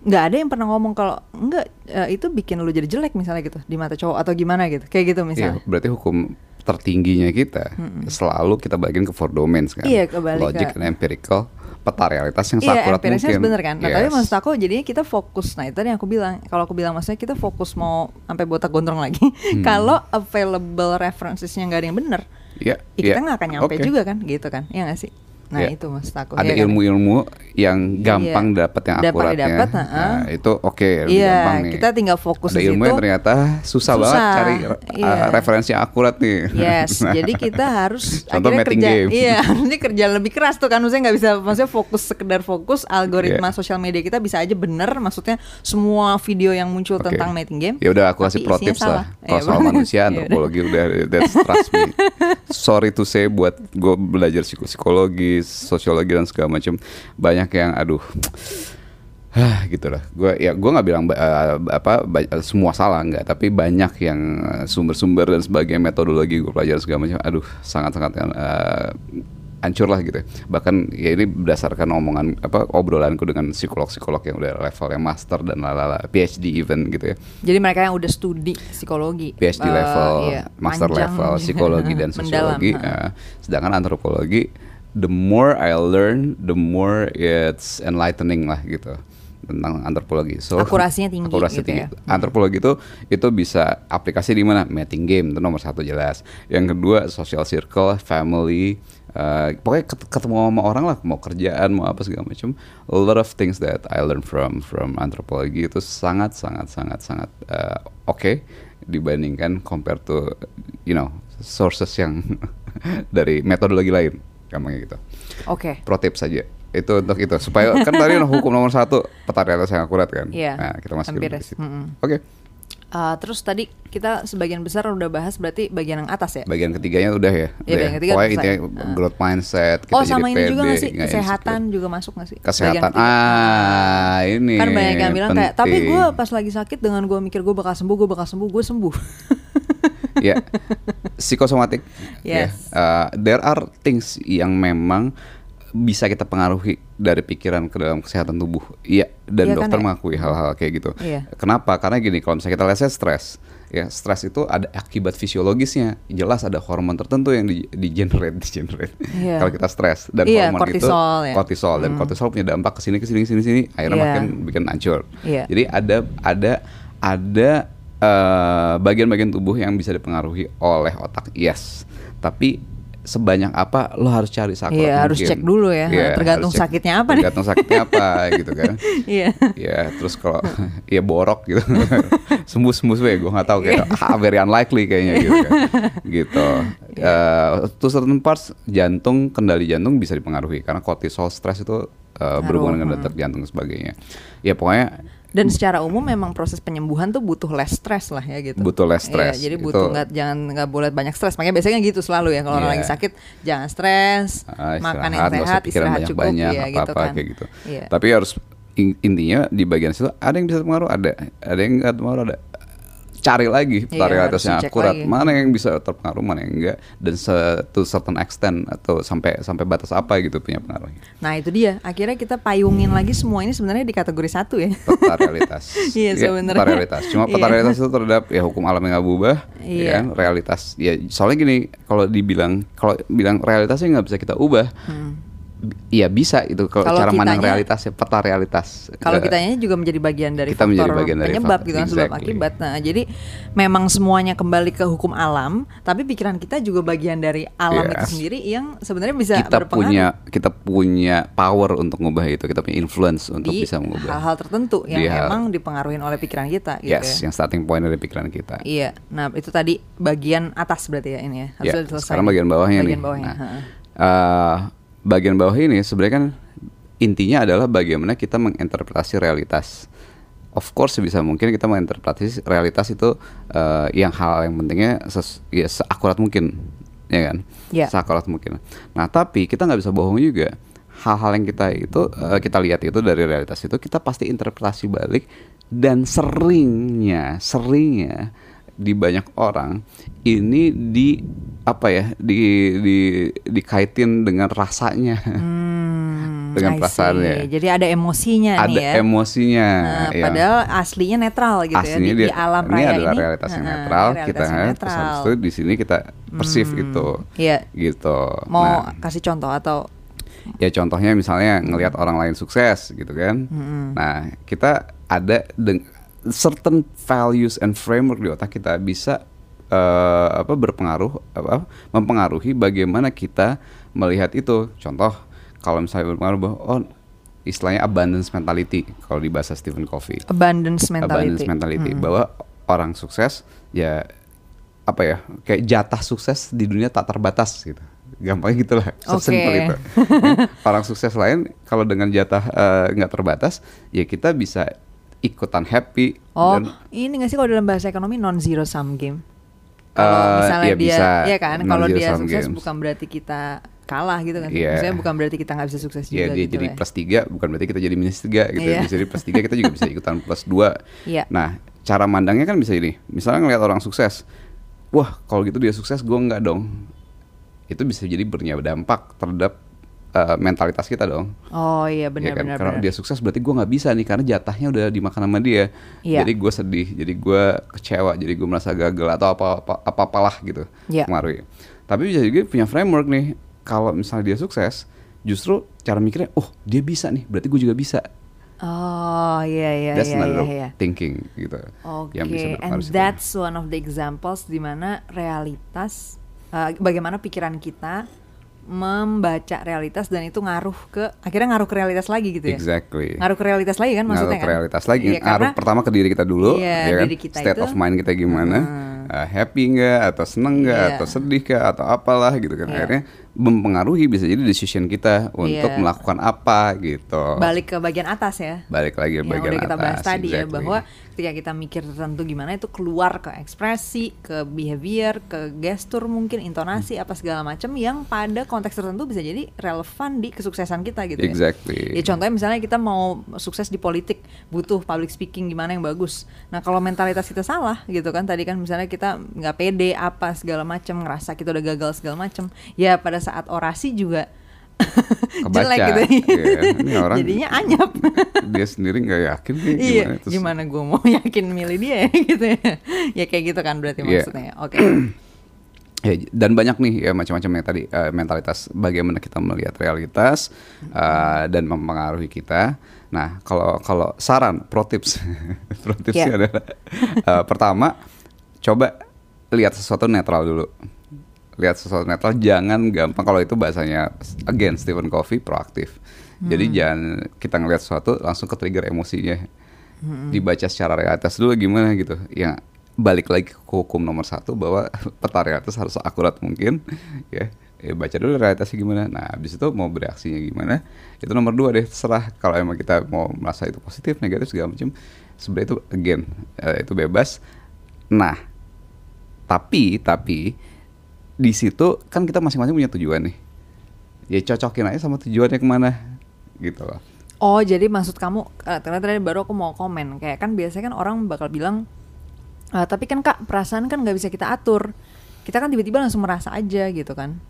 Nggak ada yang pernah ngomong kalau enggak eh, itu bikin lu jadi jelek misalnya gitu di mata cowok atau gimana gitu kayak gitu Iya, misalnya. berarti hukum tertingginya kita selalu kita bagiin ke four domains kan. Iya, kebalik Logic ke- and empirical, peta realitas yang Iya, sakurat empirisnya mungkin. bener kan. Nah, tapi Yes. maksud aku jadinya kita fokus. Nah, itu tadi yang aku bilang. Kalau aku bilang maksudnya kita fokus mau sampai botak gondrong lagi. Hmm. Kalau available referencesnya nggak ada yang bener, Iya, ya kita iya. nggak akan nyampe Oke. juga kan, gitu kan? Ya nggak sih? Nah, Iya. itu maksud aku. Ada ya kan? ilmu-ilmu yang gampang Iya. dapat yang didapat, heeh. Nah, itu oke, lebih Iya, gampang nih. kita tinggal fokus Ada di ilmu situ. yang ternyata susah, banget Susah, cari uh, iya. referensi yang akurat nih. Yes, Nah. jadi kita harus Contoh akhirnya kerja, game. iya, ini kerja lebih keras tuh kan, maksudnya nggak bisa, maksudnya fokus sekedar fokus algoritma Iya. sosial media kita bisa aja bener, maksudnya semua video yang muncul Oke. tentang mating game. Ya udah aku kasih pro tips salah. lah. Kalau Iya, soal bener. manusia Iya, antropologi udah that's trust me. Sorry to say buat gue belajar psiko- sosiologi dan segala macam banyak yang aduh Hah, gitu lah. Gue ya gue nggak bilang eh, apa semua salah nggak, tapi banyak yang eh, sumber-sumber dan sebagainya metodologi gue pelajari segala macam. Aduh, sangat-sangat eh, hancur lah gitu. Bahkan ya ini berdasarkan omongan apa obrolanku dengan psikolog-psikolog yang udah levelnya master dan lalala PhD even gitu ya. Jadi mereka yang udah studi psikologi, PhD eh, level, iya, master level psikologi dan sosiologi. eh, sedangkan antropologi, the more I learn, the more it's enlightening lah gitu tentang antropologi. So Akurasinya tinggi akurasi gitu tinggi. ya. Antropologi itu itu bisa aplikasi di mana? Mating game itu nomor satu jelas. Yang kedua social circle, family. eh, pokoknya ket- ketemu sama orang lah, mau kerjaan, mau apa segala macam. A lot of things that I learn from from antropologi itu sangat sangat sangat sangat eh, oke dibandingkan compare to you know sources yang dari metodologi lain, gampangnya gitu. Oke. Pro tips saja itu untuk itu supaya kan tadi hukum nomor satu peta realitas yang akurat kan. Iya, Nah kita masuk ke situ. Mm-mm. Oke. Eh, terus tadi kita sebagian besar udah bahas berarti bagian yang atas ya. Bagian ketiganya udah ya. Iya, bagian ketiga Pokoknya intinya growth mindset. Kita oh jadi sama ini juga pede, nggak sih nggak kesehatan insecure. juga masuk nggak sih? Kesehatan. Ah, ini. Kan banyak yang bilang kayak tapi gue pas lagi sakit dengan gue mikir gue bakal sembuh, gue bakal sembuh, gue sembuh. ya psikosomatik ya. Yes. Uh, there are things yang memang bisa kita pengaruhi dari pikiran ke dalam kesehatan tubuh iya dan Iya kan dokter ya? mengakui hal-hal kayak gitu Iya. kenapa karena gini kalau misalnya kita lihat stres ya stres itu ada akibat fisiologisnya jelas ada hormon tertentu yang di, di generate di generate Iya. kalau kita stres dan Iya, hormon kortisol itu ya. kortisol dan Hmm. kortisol punya dampak ke sini ke sini ke sini sini akhirnya Iya. makin bikin hancur Iya. jadi ada ada ada eh, bagian-bagian tubuh yang bisa dipengaruhi oleh otak. Yes. Tapi sebanyak apa lo harus cari sakurat Iya, harus cek dulu ya. Iya, Tergantung cek. sakitnya apa nih. Tergantung sakitnya apa gitu kan. Iya. Ya terus kalau ya borok gitu sembuh sembuh gue gue nggak tahu kayak ah, very unlikely kayaknya gitu kan. gitu. Iya. Eh, to certain parts jantung kendali jantung bisa dipengaruhi karena kortisol stres itu eh, berhubungan dengan hmm. detak jantung dan sebagainya. Ya pokoknya Dan secara umum memang proses penyembuhan tuh butuh less stress lah ya gitu. Butuh less Iya, stress, jadi gitu. butuh nggak jangan nggak boleh banyak stres. Makanya biasanya gitu selalu ya kalau orang Iya. lagi sakit jangan stres, ah, makan yang sehat, istirahat cukup banyak-banyak ya apa gitu apa kan. kayak gitu. Iya. Tapi harus in- intinya di bagian situ ada yang bisa terpengaruh ada, ada yang nggak terpengaruh ada. Cari lagi Iya, peta realitasnya akurat lagi. mana yang bisa terpengaruh mana yang enggak dan to certain extent atau sampai sampai batas apa gitu punya pengaruhnya Nah itu dia. Akhirnya kita payungin lagi semua ini sebenarnya di kategori satu ya. peta realitas Iya, Ya, sebenarnya. peta realitas cuma peta Iya. realitas itu terhadap ya hukum alam yang nggak berubah Iya. ya kan realitas ya soalnya gini kalau dibilang kalau bilang realitasnya nggak bisa kita ubah Iya bisa itu kalau cara mandang kitanya- realitas ya peta realitas. Kalau kitanya juga menjadi bagian dari Kita menjadi faktor bagian dari penyebab faktor, gitu kan sebab exactly. akibat. Nah, jadi memang semuanya kembali ke hukum alam, tapi pikiran kita juga bagian dari alam itu Yes. sendiri yang sebenarnya bisa kita berpengaruh punya kita punya power untuk ngubah itu, kita punya influence untuk di bisa mengubah. hal-hal tertentu yang Di hal- emang dipengaruhi oleh pikiran kita gitu yes, ya. yang starting point dari pikiran kita. Iya. Nah, itu tadi bagian atas berarti ya ini ya. Ya, Harusnya selesai. sekarang bagian bawahnya bagian nih. Bawahnya. Nah, heeh. Bagian bawah ini sebenarnya kan intinya adalah bagaimana kita menginterpretasi realitas. Of course sebisa mungkin kita menginterpretasi realitas itu eh, yang hal yang pentingnya ses- ya seakurat mungkin, ya kan? Ya. Seakurat mungkin. Nah tapi kita nggak bisa bohong juga. Hal-hal yang kita itu eh, kita lihat itu dari realitas itu kita pasti interpretasi balik dan seringnya seringnya di banyak orang ini di apa ya di di dikaitin dengan rasanya Hmm, dengan perasaannya. Jadi ada emosinya ada nih ya. emosinya Nah, ya. Padahal aslinya netral gitu aslinya ya di, dia di alam ini raya adalah ini. realitas yang netral realitas kita yang terus netral. habis itu di sini kita perceive Hmm, itu Iya. gitu Mau Nah, kasih contoh atau ya contohnya misalnya ngelihat orang lain sukses gitu kan nah kita ada deng- certain values and framework di otak kita bisa eh, apa berpengaruh apa mempengaruhi bagaimana kita melihat itu contoh kalau misalnya berpengaruh bahwa oh istilahnya abundance mentality kalau di bahasa Stephen Covey abundance mentality. abundance mentality Mm-mm. bahwa orang sukses ya apa ya kayak jatah sukses di dunia tak terbatas gitu gampang gitulah sesimpel Oke. itu orang sukses lain kalau dengan jatah eh, nggak terbatas ya kita bisa ikutan happy Oh, dan ini nggak sih kalau dalam bahasa ekonomi non zero sum game? Kalau Eh, misalnya ya dia, bisa, ya kan, kalau dia sukses games. bukan berarti kita kalah gitu kan? Iya. Maksudnya bukan berarti kita nggak bisa sukses ya juga dia gitu jadi ya. plus tiga bukan berarti kita jadi minus tiga gitu Iya. bisa jadi plus tiga kita juga bisa ikutan plus dua Iya. nah cara mandangnya kan bisa ini misalnya ngelihat orang sukses wah kalau gitu dia sukses gue nggak dong itu bisa jadi berdampak terhadap eh, mentalitas kita dong Oh iya ya kan benar-benar. karena dia sukses berarti gue nggak bisa nih karena jatahnya udah dimakan sama dia Iya. jadi gue sedih jadi gue kecewa jadi gue merasa gagal atau apa apa apa apalah gitu Iya. pengaruhnya tapi bisa juga punya framework nih kalau misalnya dia sukses justru cara mikirnya oh dia bisa nih berarti gue juga bisa Oh iya iya that's iya another iya. iya. thinking gitu Oke, yang bisa and that's one of the examples di mana realitas, uh, bagaimana pikiran kita membaca realitas dan itu ngaruh ke, akhirnya ngaruh ke realitas lagi gitu ya? exactly Ngaruh ke realitas lagi kan maksudnya ngaruh ke kan? realitas lagi Iya, ngaruh karena pertama ke diri kita dulu Iya, ya kan diri kita state itu- of mind kita gimana Hmm. uh, happy nggak atau seneng nggak Iya. atau sedih kah atau apalah gitu kan Iya. akhirnya mempengaruhi bisa jadi decision kita untuk Iya. melakukan apa gitu balik ke bagian atas ya. balik lagi ke yang bagian udah kita bahas atas, tadi ya exactly. bahwa ketika kita mikir tertentu gimana itu keluar ke ekspresi, ke behavior, ke gestur mungkin intonasi apa segala macam yang pada konteks tertentu bisa jadi relevan di kesuksesan kita gitu ya. exactly Ya contohnya misalnya kita mau sukses di politik butuh public speaking gimana yang bagus. Nah kalau mentalitas kita salah gitu kan tadi kan misalnya kita nggak pede apa segala macam ngerasa kita udah gagal segala macam. Ya pada saat orasi juga Kebaca, jelek gitu. iya. Ini orang- Jadinya anyap. dia sendiri nggak yakin nih iya gimana terus gimana gue mau yakin milih dia ya gitu ya. ya kayak gitu kan berarti Iya. maksudnya. Oke. Ya, dan banyak nih ya macam-macam yang tadi eh, mentalitas bagaimana kita melihat realitas eh, dan mempengaruhi kita. Nah, kalau kalau saran pro tips, pro tipsnya Ya. adalah eh, pertama coba lihat sesuatu netral dulu. Lihat sesuatu netral jangan gampang kalau itu bahasanya again Stephen Covey proaktif. Jadi Hmm. jangan kita ngelihat sesuatu langsung ke trigger emosinya. Hmm. Dibaca secara realitas dulu gimana gitu. Ya balik lagi ke hukum nomor satu bahwa peta realitas harus akurat mungkin ya. Ya, baca dulu realitasnya gimana. Nah, habis itu mau bereaksinya gimana? Itu nomor dua deh. Terserah kalau emang kita mau merasa itu positif, negatif segala macam. Sebenarnya itu again eh, itu bebas. Nah, tapi tapi di situ kan kita masing-masing punya tujuan nih. Ya cocokin aja sama tujuannya ke mana gitu loh. Oh jadi maksud kamu eh, ternyata tadi baru aku mau komen kayak kan biasanya kan orang bakal bilang "Eh, tapi kan kak perasaan kan nggak bisa kita atur kita kan tiba-tiba langsung merasa aja gitu kan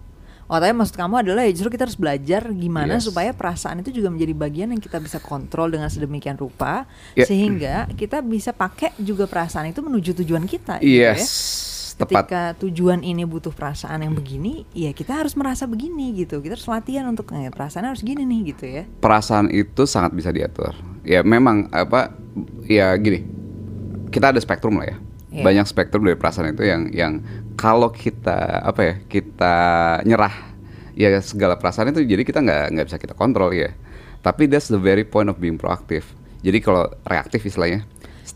Oh tapi maksud kamu adalah ya justru kita harus belajar gimana Yes. supaya perasaan itu juga menjadi bagian yang kita bisa kontrol dengan sedemikian rupa Ya. sehingga kita bisa pakai juga perasaan itu menuju tujuan kita gitu ya. Tepat. Ketika tujuan ini butuh perasaan yang begini, ya kita harus merasa begini gitu. Kita harus latihan untuk eh, perasaan harus gini nih gitu ya. Perasaan itu sangat bisa diatur. Ya memang apa ya gini. Kita ada spektrum lah ya. Iya. Banyak spektrum dari perasaan itu yang yang kalau kita apa ya kita nyerah ya segala perasaan itu jadi kita nggak nggak bisa kita kontrol ya. Tapi that's the very point of being proactive. Jadi kalau reaktif istilahnya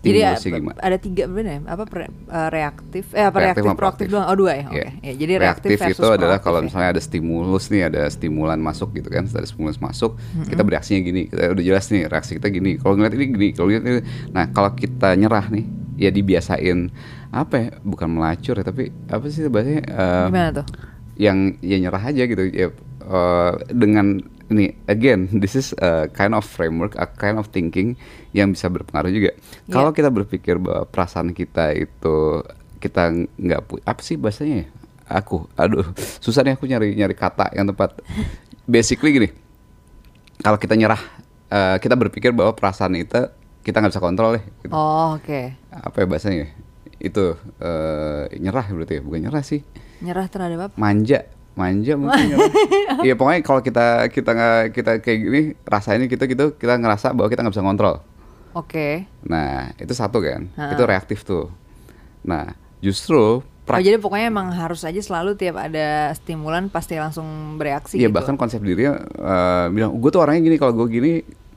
Jadi stimulusnya a- gimana? ada tiga bener ya? Apa pre- eh, reaktif? Eh apa Reaktif reaktif, proaktif proaktif. doang? Oh dua ya. Oke. Iya. Ya, jadi reaktif, reaktif versus itu adalah kalau ya. misalnya ada stimulus nih, ada stimulan masuk gitu kan, ada stimulus masuk, kita bereaksinya gini, kita udah jelas nih reaksi kita gini. Kalau ngeliat ini gini, kalau ngeliat ini, nah kalau kita nyerah nih, ya dibiasain apa ya, bukan melacur ya, tapi apa sih bahasanya? eh, Gimana tuh? Yang ya nyerah aja gitu, ya eh, dengan ini again, this is a kind of framework, a kind of thinking yang bisa berpengaruh juga. Iya. Kalau kita berpikir bahwa perasaan kita itu kita nggak apa sih bahasanya ya? Aku, aduh, susah nih aku nyari nyari kata yang tepat. Basically gini, kalau kita nyerah, eh, kita berpikir bahwa perasaan itu kita nggak bisa kontrol deh. gitu. Oh, oke. Apa ya bahasanya? Itu eh, nyerah berarti ya, bukan nyerah sih, Nyerah terhadap apa? manja, manja mungkin. Iya pokoknya kalau kita kita nggak kita kayak gini rasanya gitu gitu kita ngerasa bahwa kita nggak bisa kontrol. Oke. Nah, itu satu kan. Ha. Itu reaktif tuh. Nah, justru Oh, jadi pokoknya emang harus aja selalu tiap ada stimulan pasti langsung bereaksi Iya gitu. bahkan konsep dirinya eh, bilang gue tuh orangnya gini kalau gue gini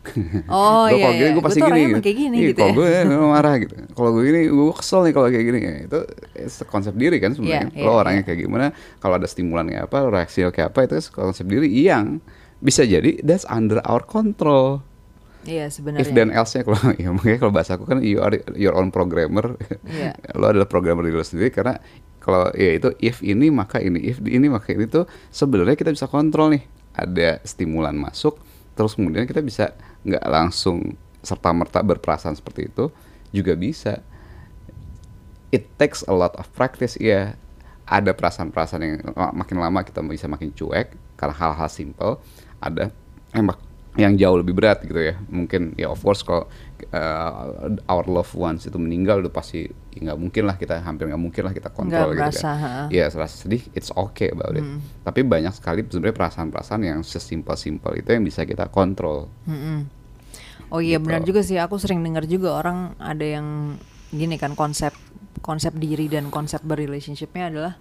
Oh, gua iya, kalau gini iya. gue pasti gini emang kayak gini Iya, gitu kalau ya. gue memang marah gitu kalau gue gini gue kesel nih kalau kayak gini Ya, itu it's a konsep diri kan sebenarnya Iya, lo iya, orangnya iya. kayak gimana kalau ada stimulan kayak apa reaksi kayak apa itu konsep diri yang bisa jadi that's under our control Iya if sebenarnya. then else-nya kalau ya makanya kalau bahasa aku kan you are your own programmer. Iya. lo adalah programmer diri lo sendiri karena kalau ya itu if ini maka ini, if ini maka ini tuh sebenarnya kita bisa kontrol nih. Ada stimulan masuk terus kemudian kita bisa nggak langsung serta merta berperasaan seperti itu juga bisa. It takes a lot of practice ya. Ada perasaan-perasaan yang makin lama kita bisa makin cuek karena hal-hal simple. Ada yang mak- yang jauh lebih berat gitu ya mungkin ya of course kalau uh, our loved ones itu meninggal udah pasti ya nggak mungkin lah kita hampir nggak mungkin lah kita kontrol gitu merasa, kan ya rasa sedih it's okay about it tapi banyak sekali sebenarnya perasaan-perasaan yang sesimpel-simpel itu yang bisa kita kontrol Mm-mm. Oh iya Gitu. benar juga sih. Aku sering dengar juga orang ada yang gini kan konsep konsep diri dan konsep berrelationshipnya adalah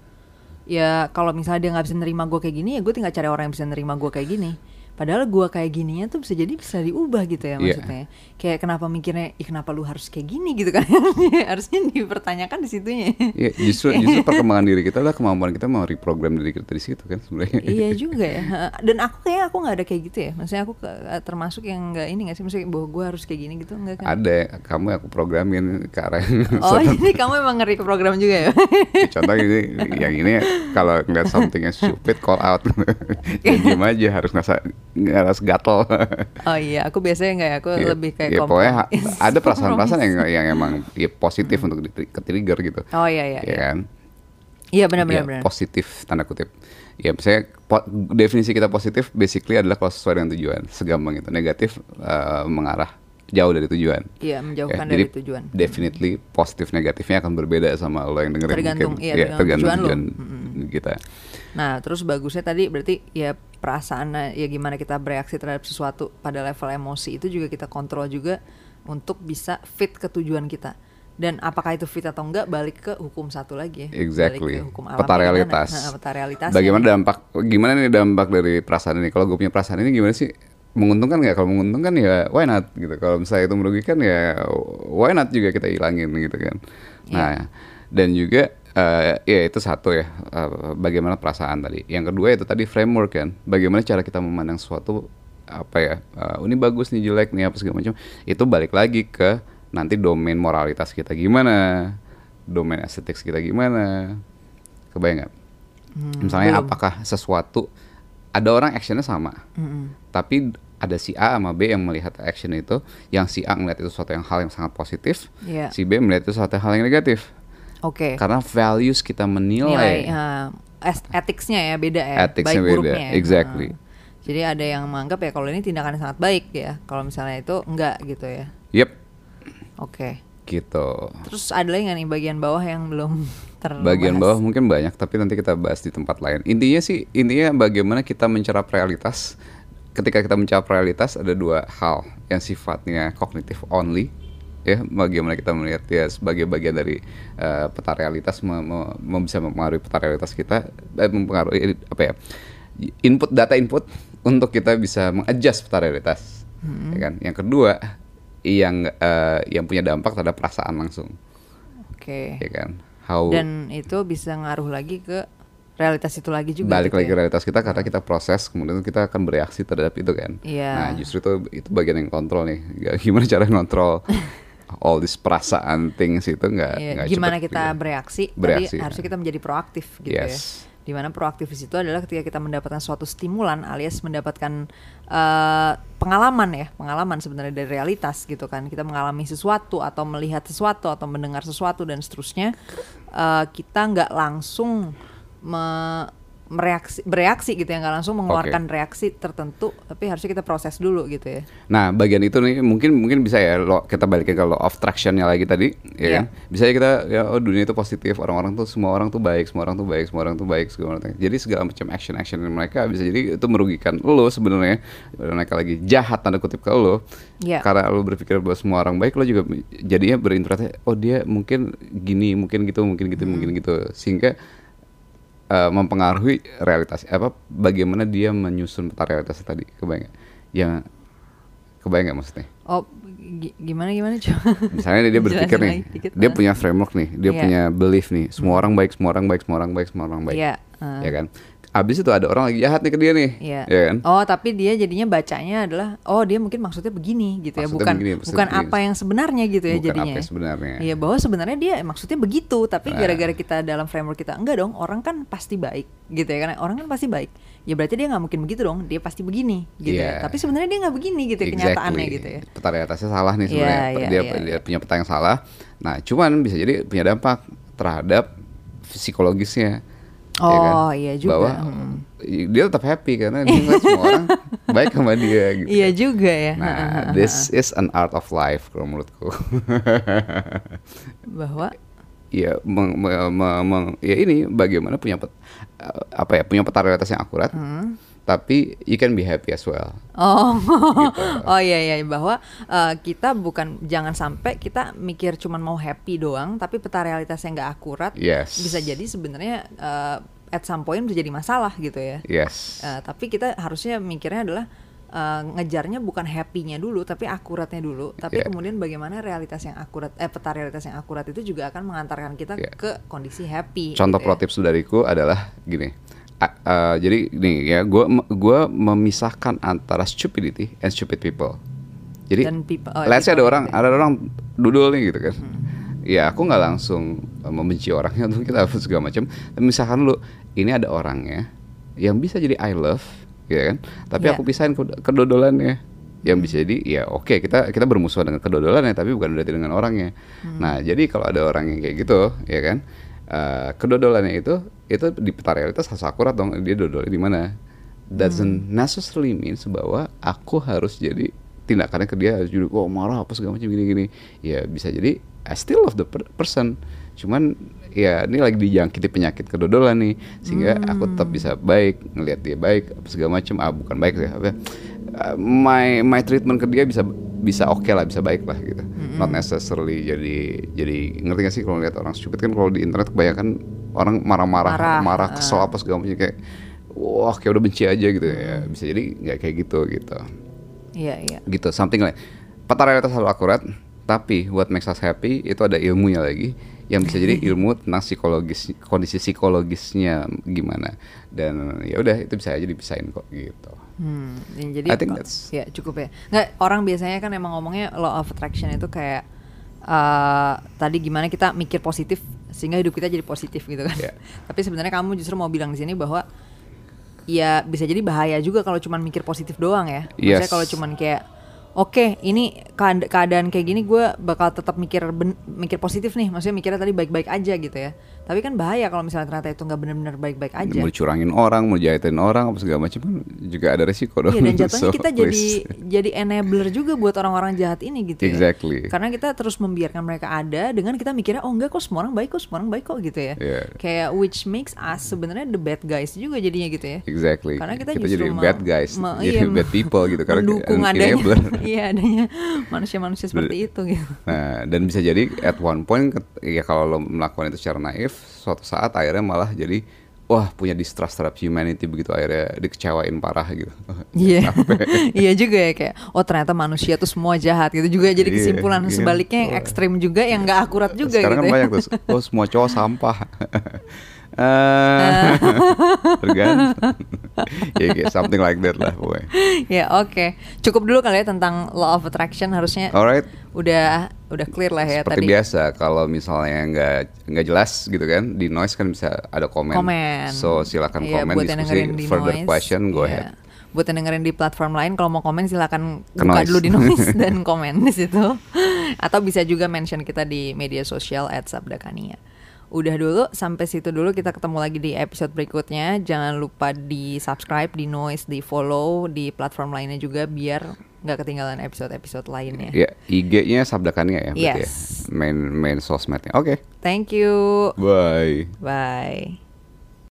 ya kalau misalnya dia nggak bisa nerima gue kayak gini ya gue tinggal cari orang yang bisa nerima gue kayak gini. Padahal gue kayak gininya tuh bisa jadi bisa diubah gitu ya Iya. maksudnya. Kayak kenapa mikirnya, ih kenapa lu harus kayak gini gitu kan? Harusnya dipertanyakan di situnya. ya justru justru perkembangan diri kita adalah kemampuan kita mau reprogram diri kita di situ kan sebenarnya iya juga ya. Dan aku kayak aku nggak ada kayak gitu ya. Maksudnya aku ke- termasuk yang nggak ini nggak sih? Maksudnya bahwa gue harus kayak gini gitu nggak kan? ada kamu yang aku programin ke arah yang Oh jadi kamu emang ngeri ke program juga ya? Contoh ini, yang ini kalau ngeliat something yang stupid call out, ya diem aja harus ngerasa harus gatel. oh iya, aku biasanya nggak ya, aku Ya, lebih kayak ya, pokoknya ha- kompromis. ada perasaan-perasaan yang yang emang ya positif untuk di ke trigger gitu. Oh iya iya. ya Iya, kan? Iya benar benar Ya, benar. positif tanda kutip. Ya misalnya po- definisi kita positif basically adalah kalau sesuai dengan tujuan, segampang itu. Negatif eh, mengarah jauh dari tujuan. Iya menjauhkan Ya, dari jadi tujuan. Definitely positif negatifnya akan berbeda sama lo yang dengerin Tergantung, mungkin. iya, Ya, tergantung tujuan tujuan lo. kita. Nah terus bagusnya tadi berarti ya perasaan ya gimana kita bereaksi terhadap sesuatu pada level emosi itu juga kita kontrol juga untuk bisa fit ke tujuan kita. dan apakah itu fit atau enggak balik ke hukum satu lagi ya Exactly. balik ke hukum alam Peta realitas. Nah, peta realitas Bagaimana dampak gimana nih dampak dari perasaan ini? Kalau gue punya perasaan ini gimana sih? Menguntungkan nggak? Kalau menguntungkan ya why not gitu. Kalau misalnya itu merugikan ya why not juga kita hilangin gitu kan. Nah, dan juga eh, ya itu satu ya eh, bagaimana perasaan tadi. Yang kedua itu tadi framework kan. Bagaimana cara kita memandang sesuatu apa ya? eh, ini bagus nih jelek nih apa segala macam. Itu balik lagi ke nanti domain moralitas kita gimana, domain estetik kita gimana. Kebayang nggak? Misalnya apakah sesuatu ada orang actionnya sama, tapi ada si A sama B yang melihat action itu, yang si A melihat itu suatu yang hal yang sangat positif, Iya. si B melihat itu suatu hal yang negatif. Oke Karena values kita nilai menilai, uh, es- etiknya ya beda ya Ethicsnya baik beda, buruknya ya. exactly. Uh, jadi ada yang menganggap ya kalau ini tindakan yang sangat baik ya kalau misalnya itu enggak gitu ya yep, oke gitu. terus ada lagi nggak nih bagian bawah yang belum terbahas Bagian bawah mungkin banyak, tapi nanti kita bahas di tempat lain. Intinya sih, intinya bagaimana kita mencerap realitas. Ketika kita mencerap realitas, ada dua hal yang sifatnya kognitif only, ya. Bagaimana kita melihat ya sebagai bagian dari eh, peta realitas, me- me- me- bisa mempengaruhi peta realitas kita, eh, mempengaruhi apa ya? Input data input untuk kita bisa mengadjust peta realitas, ya kan. Yang kedua, yang eh, yang punya dampak terhadap perasaan langsung, oke ya kan. How dan itu bisa ngaruh lagi ke realitas itu lagi juga balik gitu lagi ke ya. realitas kita karena kita proses kemudian kita akan bereaksi terhadap itu kan Iya. nah justru itu itu bagian yang kontrol nih gimana cara ngontrol all this perasaan things itu nggak nggak gimana cepet kita gitu. bereaksi, Bereaksi, tadi harusnya ya. kita menjadi proaktif gitu Yes. ya. Di mana proaktif di situ adalah ketika kita mendapatkan suatu stimulan alias mendapatkan eh, pengalaman ya, pengalaman sebenarnya dari realitas gitu kan. Kita mengalami sesuatu atau melihat sesuatu atau mendengar sesuatu dan seterusnya, eh, kita nggak langsung me- mereaksi bereaksi gitu ya nggak langsung mengeluarkan reaksi tertentu tapi harusnya kita proses dulu gitu ya Nah, bagian itu nih mungkin mungkin bisa ya lo kita balikin ke law of attraction-nya lagi tadi, ya Iya. kan? Bisa ya kita ya oh dunia itu positif, orang-orang tuh semua orang tuh baik, semua orang tuh baik, semua orang tuh baik segala macam. Jadi segala macam action-action mereka bisa jadi itu merugikan lo sebenarnya. Mereka lagi jahat tanda kutip ke lo. Iya. Karena lo berpikir bahwa semua orang baik, lo juga jadinya berinterpretasi oh dia mungkin gini, mungkin gitu, mungkin gitu, mungkin gitu. Sehingga eh, mempengaruhi realitas apa bagaimana dia menyusun peta realitas tadi kebayang yang kebayang nggak maksudnya? Oh gi- gimana gimana? Coba misalnya dia berpikir nih dikit, dia punya framework nih dia Iya. punya belief nih semua orang baik semua orang baik semua orang baik semua orang baik Iya, ah. ya kan abis itu ada orang lagi jahat nih ke dia nih Iya. ya kan Oh, tapi dia jadinya bacanya adalah oh dia mungkin maksudnya begini gitu ya, Maksudnya bukan begini, bukan begini. apa yang sebenarnya gitu ya Bukan jadinya. apa ya. yang sebenarnya. Iya, bahwa sebenarnya dia maksudnya begitu, tapi Nah. gara-gara kita dalam framework kita enggak dong, orang kan pasti baik gitu ya karena orang kan pasti baik. Ya berarti dia nggak mungkin begitu dong, dia pasti begini gitu Iya. ya. Tapi sebenarnya dia nggak begini gitu ya, kenyataannya gitu ya. Peta realitasnya salah nih Iya, sebenarnya. iya, dia, iya, dia iya. punya peta yang salah. Nah, cuman bisa jadi punya dampak terhadap psikologisnya. Ya kan? Oh, iya juga. Bahwa Hmm. dia tetap happy karena dia ngeliat semua orang baik sama dia gitu. Iya juga ya. Nah, this is an art of life kalau menurutku. bahwa ya meng, me- me- meng- ya ini bagaimana punya pet- apa ya punya peta realitas yang akurat. Hmm. Tapi you can be happy as well. Oh, Gitu. oh iya iya bahwa eh, kita bukan jangan sampai kita mikir cuman mau happy doang, tapi peta realitasnya nggak akurat. Yes. Bisa jadi sebenarnya eh, at some point bisa jadi masalah gitu ya. Yes. Eh, tapi kita harusnya mikirnya adalah eh, ngejarnya bukan happy-nya dulu, tapi akuratnya dulu. Tapi Yeah. kemudian bagaimana realitas yang akurat, eh peta realitas yang akurat itu juga akan mengantarkan kita Yeah. ke kondisi happy. Contoh gitu pro ya. tips dariku adalah gini. Eh, jadi nih ya, gua gua memisahkan antara stupidity and stupid people. Jadi, Dan people- oh, let's ada orang gitu ada orang dudul nih gitu kan. Ya aku nggak langsung eh, membenci orangnya untuk kita apa segala macam. Tapi misalkan lu ini ada orangnya yang bisa jadi I love, ya kan? Tapi Iya. aku pisahin ke- kedodolannya yang bisa jadi ya oke kita kita bermusuhan dengan kedodolannya tapi bukan berarti dengan orangnya. Nah jadi kalau ada orang yang kayak gitu ya kan eh, kedodolannya itu itu di peta realitas harus akurat dong dia dodolnya di mana. Doesn't necessarily means bahwa aku harus jadi tindakannya ke dia harus jadi oh marah apa segala macam gini-gini. Ya bisa jadi I still love the per- person. Cuman ya ini lagi dijangkiti penyakit kedodolan nih sehingga aku tetap bisa baik ngelihat dia baik apa segala macam ah bukan baik ya apa uh, my my treatment ke dia bisa bisa oke lah bisa baik lah gitu. Not necessarily jadi jadi ngerti gak sih kalau lihat orang stupid? Kan kalau di internet kebanyakan orang marah-marah Marah, marah kesel apa segala macam kayak wah kayak udah benci aja gitu ya. Bisa jadi nggak kayak gitu gitu. Iya iya. gitu something like peta realitas selalu akurat tapi what makes us happy itu ada ilmunya lagi yang bisa jadi ilmu tentang psikologis kondisi psikologisnya gimana. Dan ya udah itu bisa aja dipisahin kok gitu Hmm, jadi I think that's- ya cukup ya. Nggak orang biasanya kan emang ngomongnya law of attraction itu kayak eh tadi gimana kita mikir positif sehingga hidup kita jadi positif gitu kan. Ya. Tapi sebenarnya kamu justru mau bilang di sini bahwa ya bisa jadi bahaya juga kalau cuman mikir positif doang ya. Maksudnya Yes. kalau cuman kayak Oke, ini kead- keadaan kayak gini gue bakal tetap mikir ben- mikir positif nih. Maksudnya mikirnya tadi baik-baik aja gitu ya. Tapi kan bahaya kalau misalnya ternyata itu nggak benar-benar baik-baik aja. mau curangin orang mau jahitin orang apa segala macam kan juga ada resiko dong Iya dan jatuhnya So, kita jadi please. jadi enabler juga buat orang-orang jahat ini gitu ya. Exactly. Karena kita terus membiarkan mereka ada dengan kita mikirnya oh enggak kok semua orang baik kok semua orang baik kok gitu ya. Iya. Kayak which makes us sebenarnya the bad guys juga jadinya gitu ya. Exactly. Karena kita, Kita jadi bad guys, jadi iya, bad people gitu, karena mendukung an adanya enabler. iya adanya manusia-manusia seperti itu gitu. Nah, dan bisa jadi at one point ya kalau lo melakukan itu secara naif, suatu saat akhirnya malah jadi wah punya distrust terhadap humanity begitu akhirnya dikecewain parah gitu. Iya, iya juga ya kayak oh ternyata manusia tuh semua jahat gitu juga jadi Iya, kesimpulan iya. sebaliknya yang ekstrim juga yang nggak akurat juga Sekarang gitu kan ya. banyak tuh, oh semua cowok sampah. Eh, tergantung. ya kayak something like that lah pokoknya. ya oke cukup dulu kali ya tentang law of attraction harusnya Alright. udah udah clear lah ya Seperti tadi biasa kalau misalnya nggak nggak jelas gitu kan di noise kan bisa ada komen. komen So silakan Iya, komen buat yang dengerin di diskusi further Noise, question go iya. ahead. buat yang dengerin di platform lain kalau mau komen silakan Ke buka Noise. dulu di noise dan komen di situ atau bisa juga mention kita di media sosial @sabdakania udah dulu sampai situ dulu kita ketemu lagi di episode berikutnya jangan lupa di subscribe di noise di follow di platform lainnya juga biar nggak ketinggalan episode-episode lainnya Ya, IG-nya Sabdakannya ya berarti Yes. ya. Main main sosmednya. Oke. thank you Bye. bye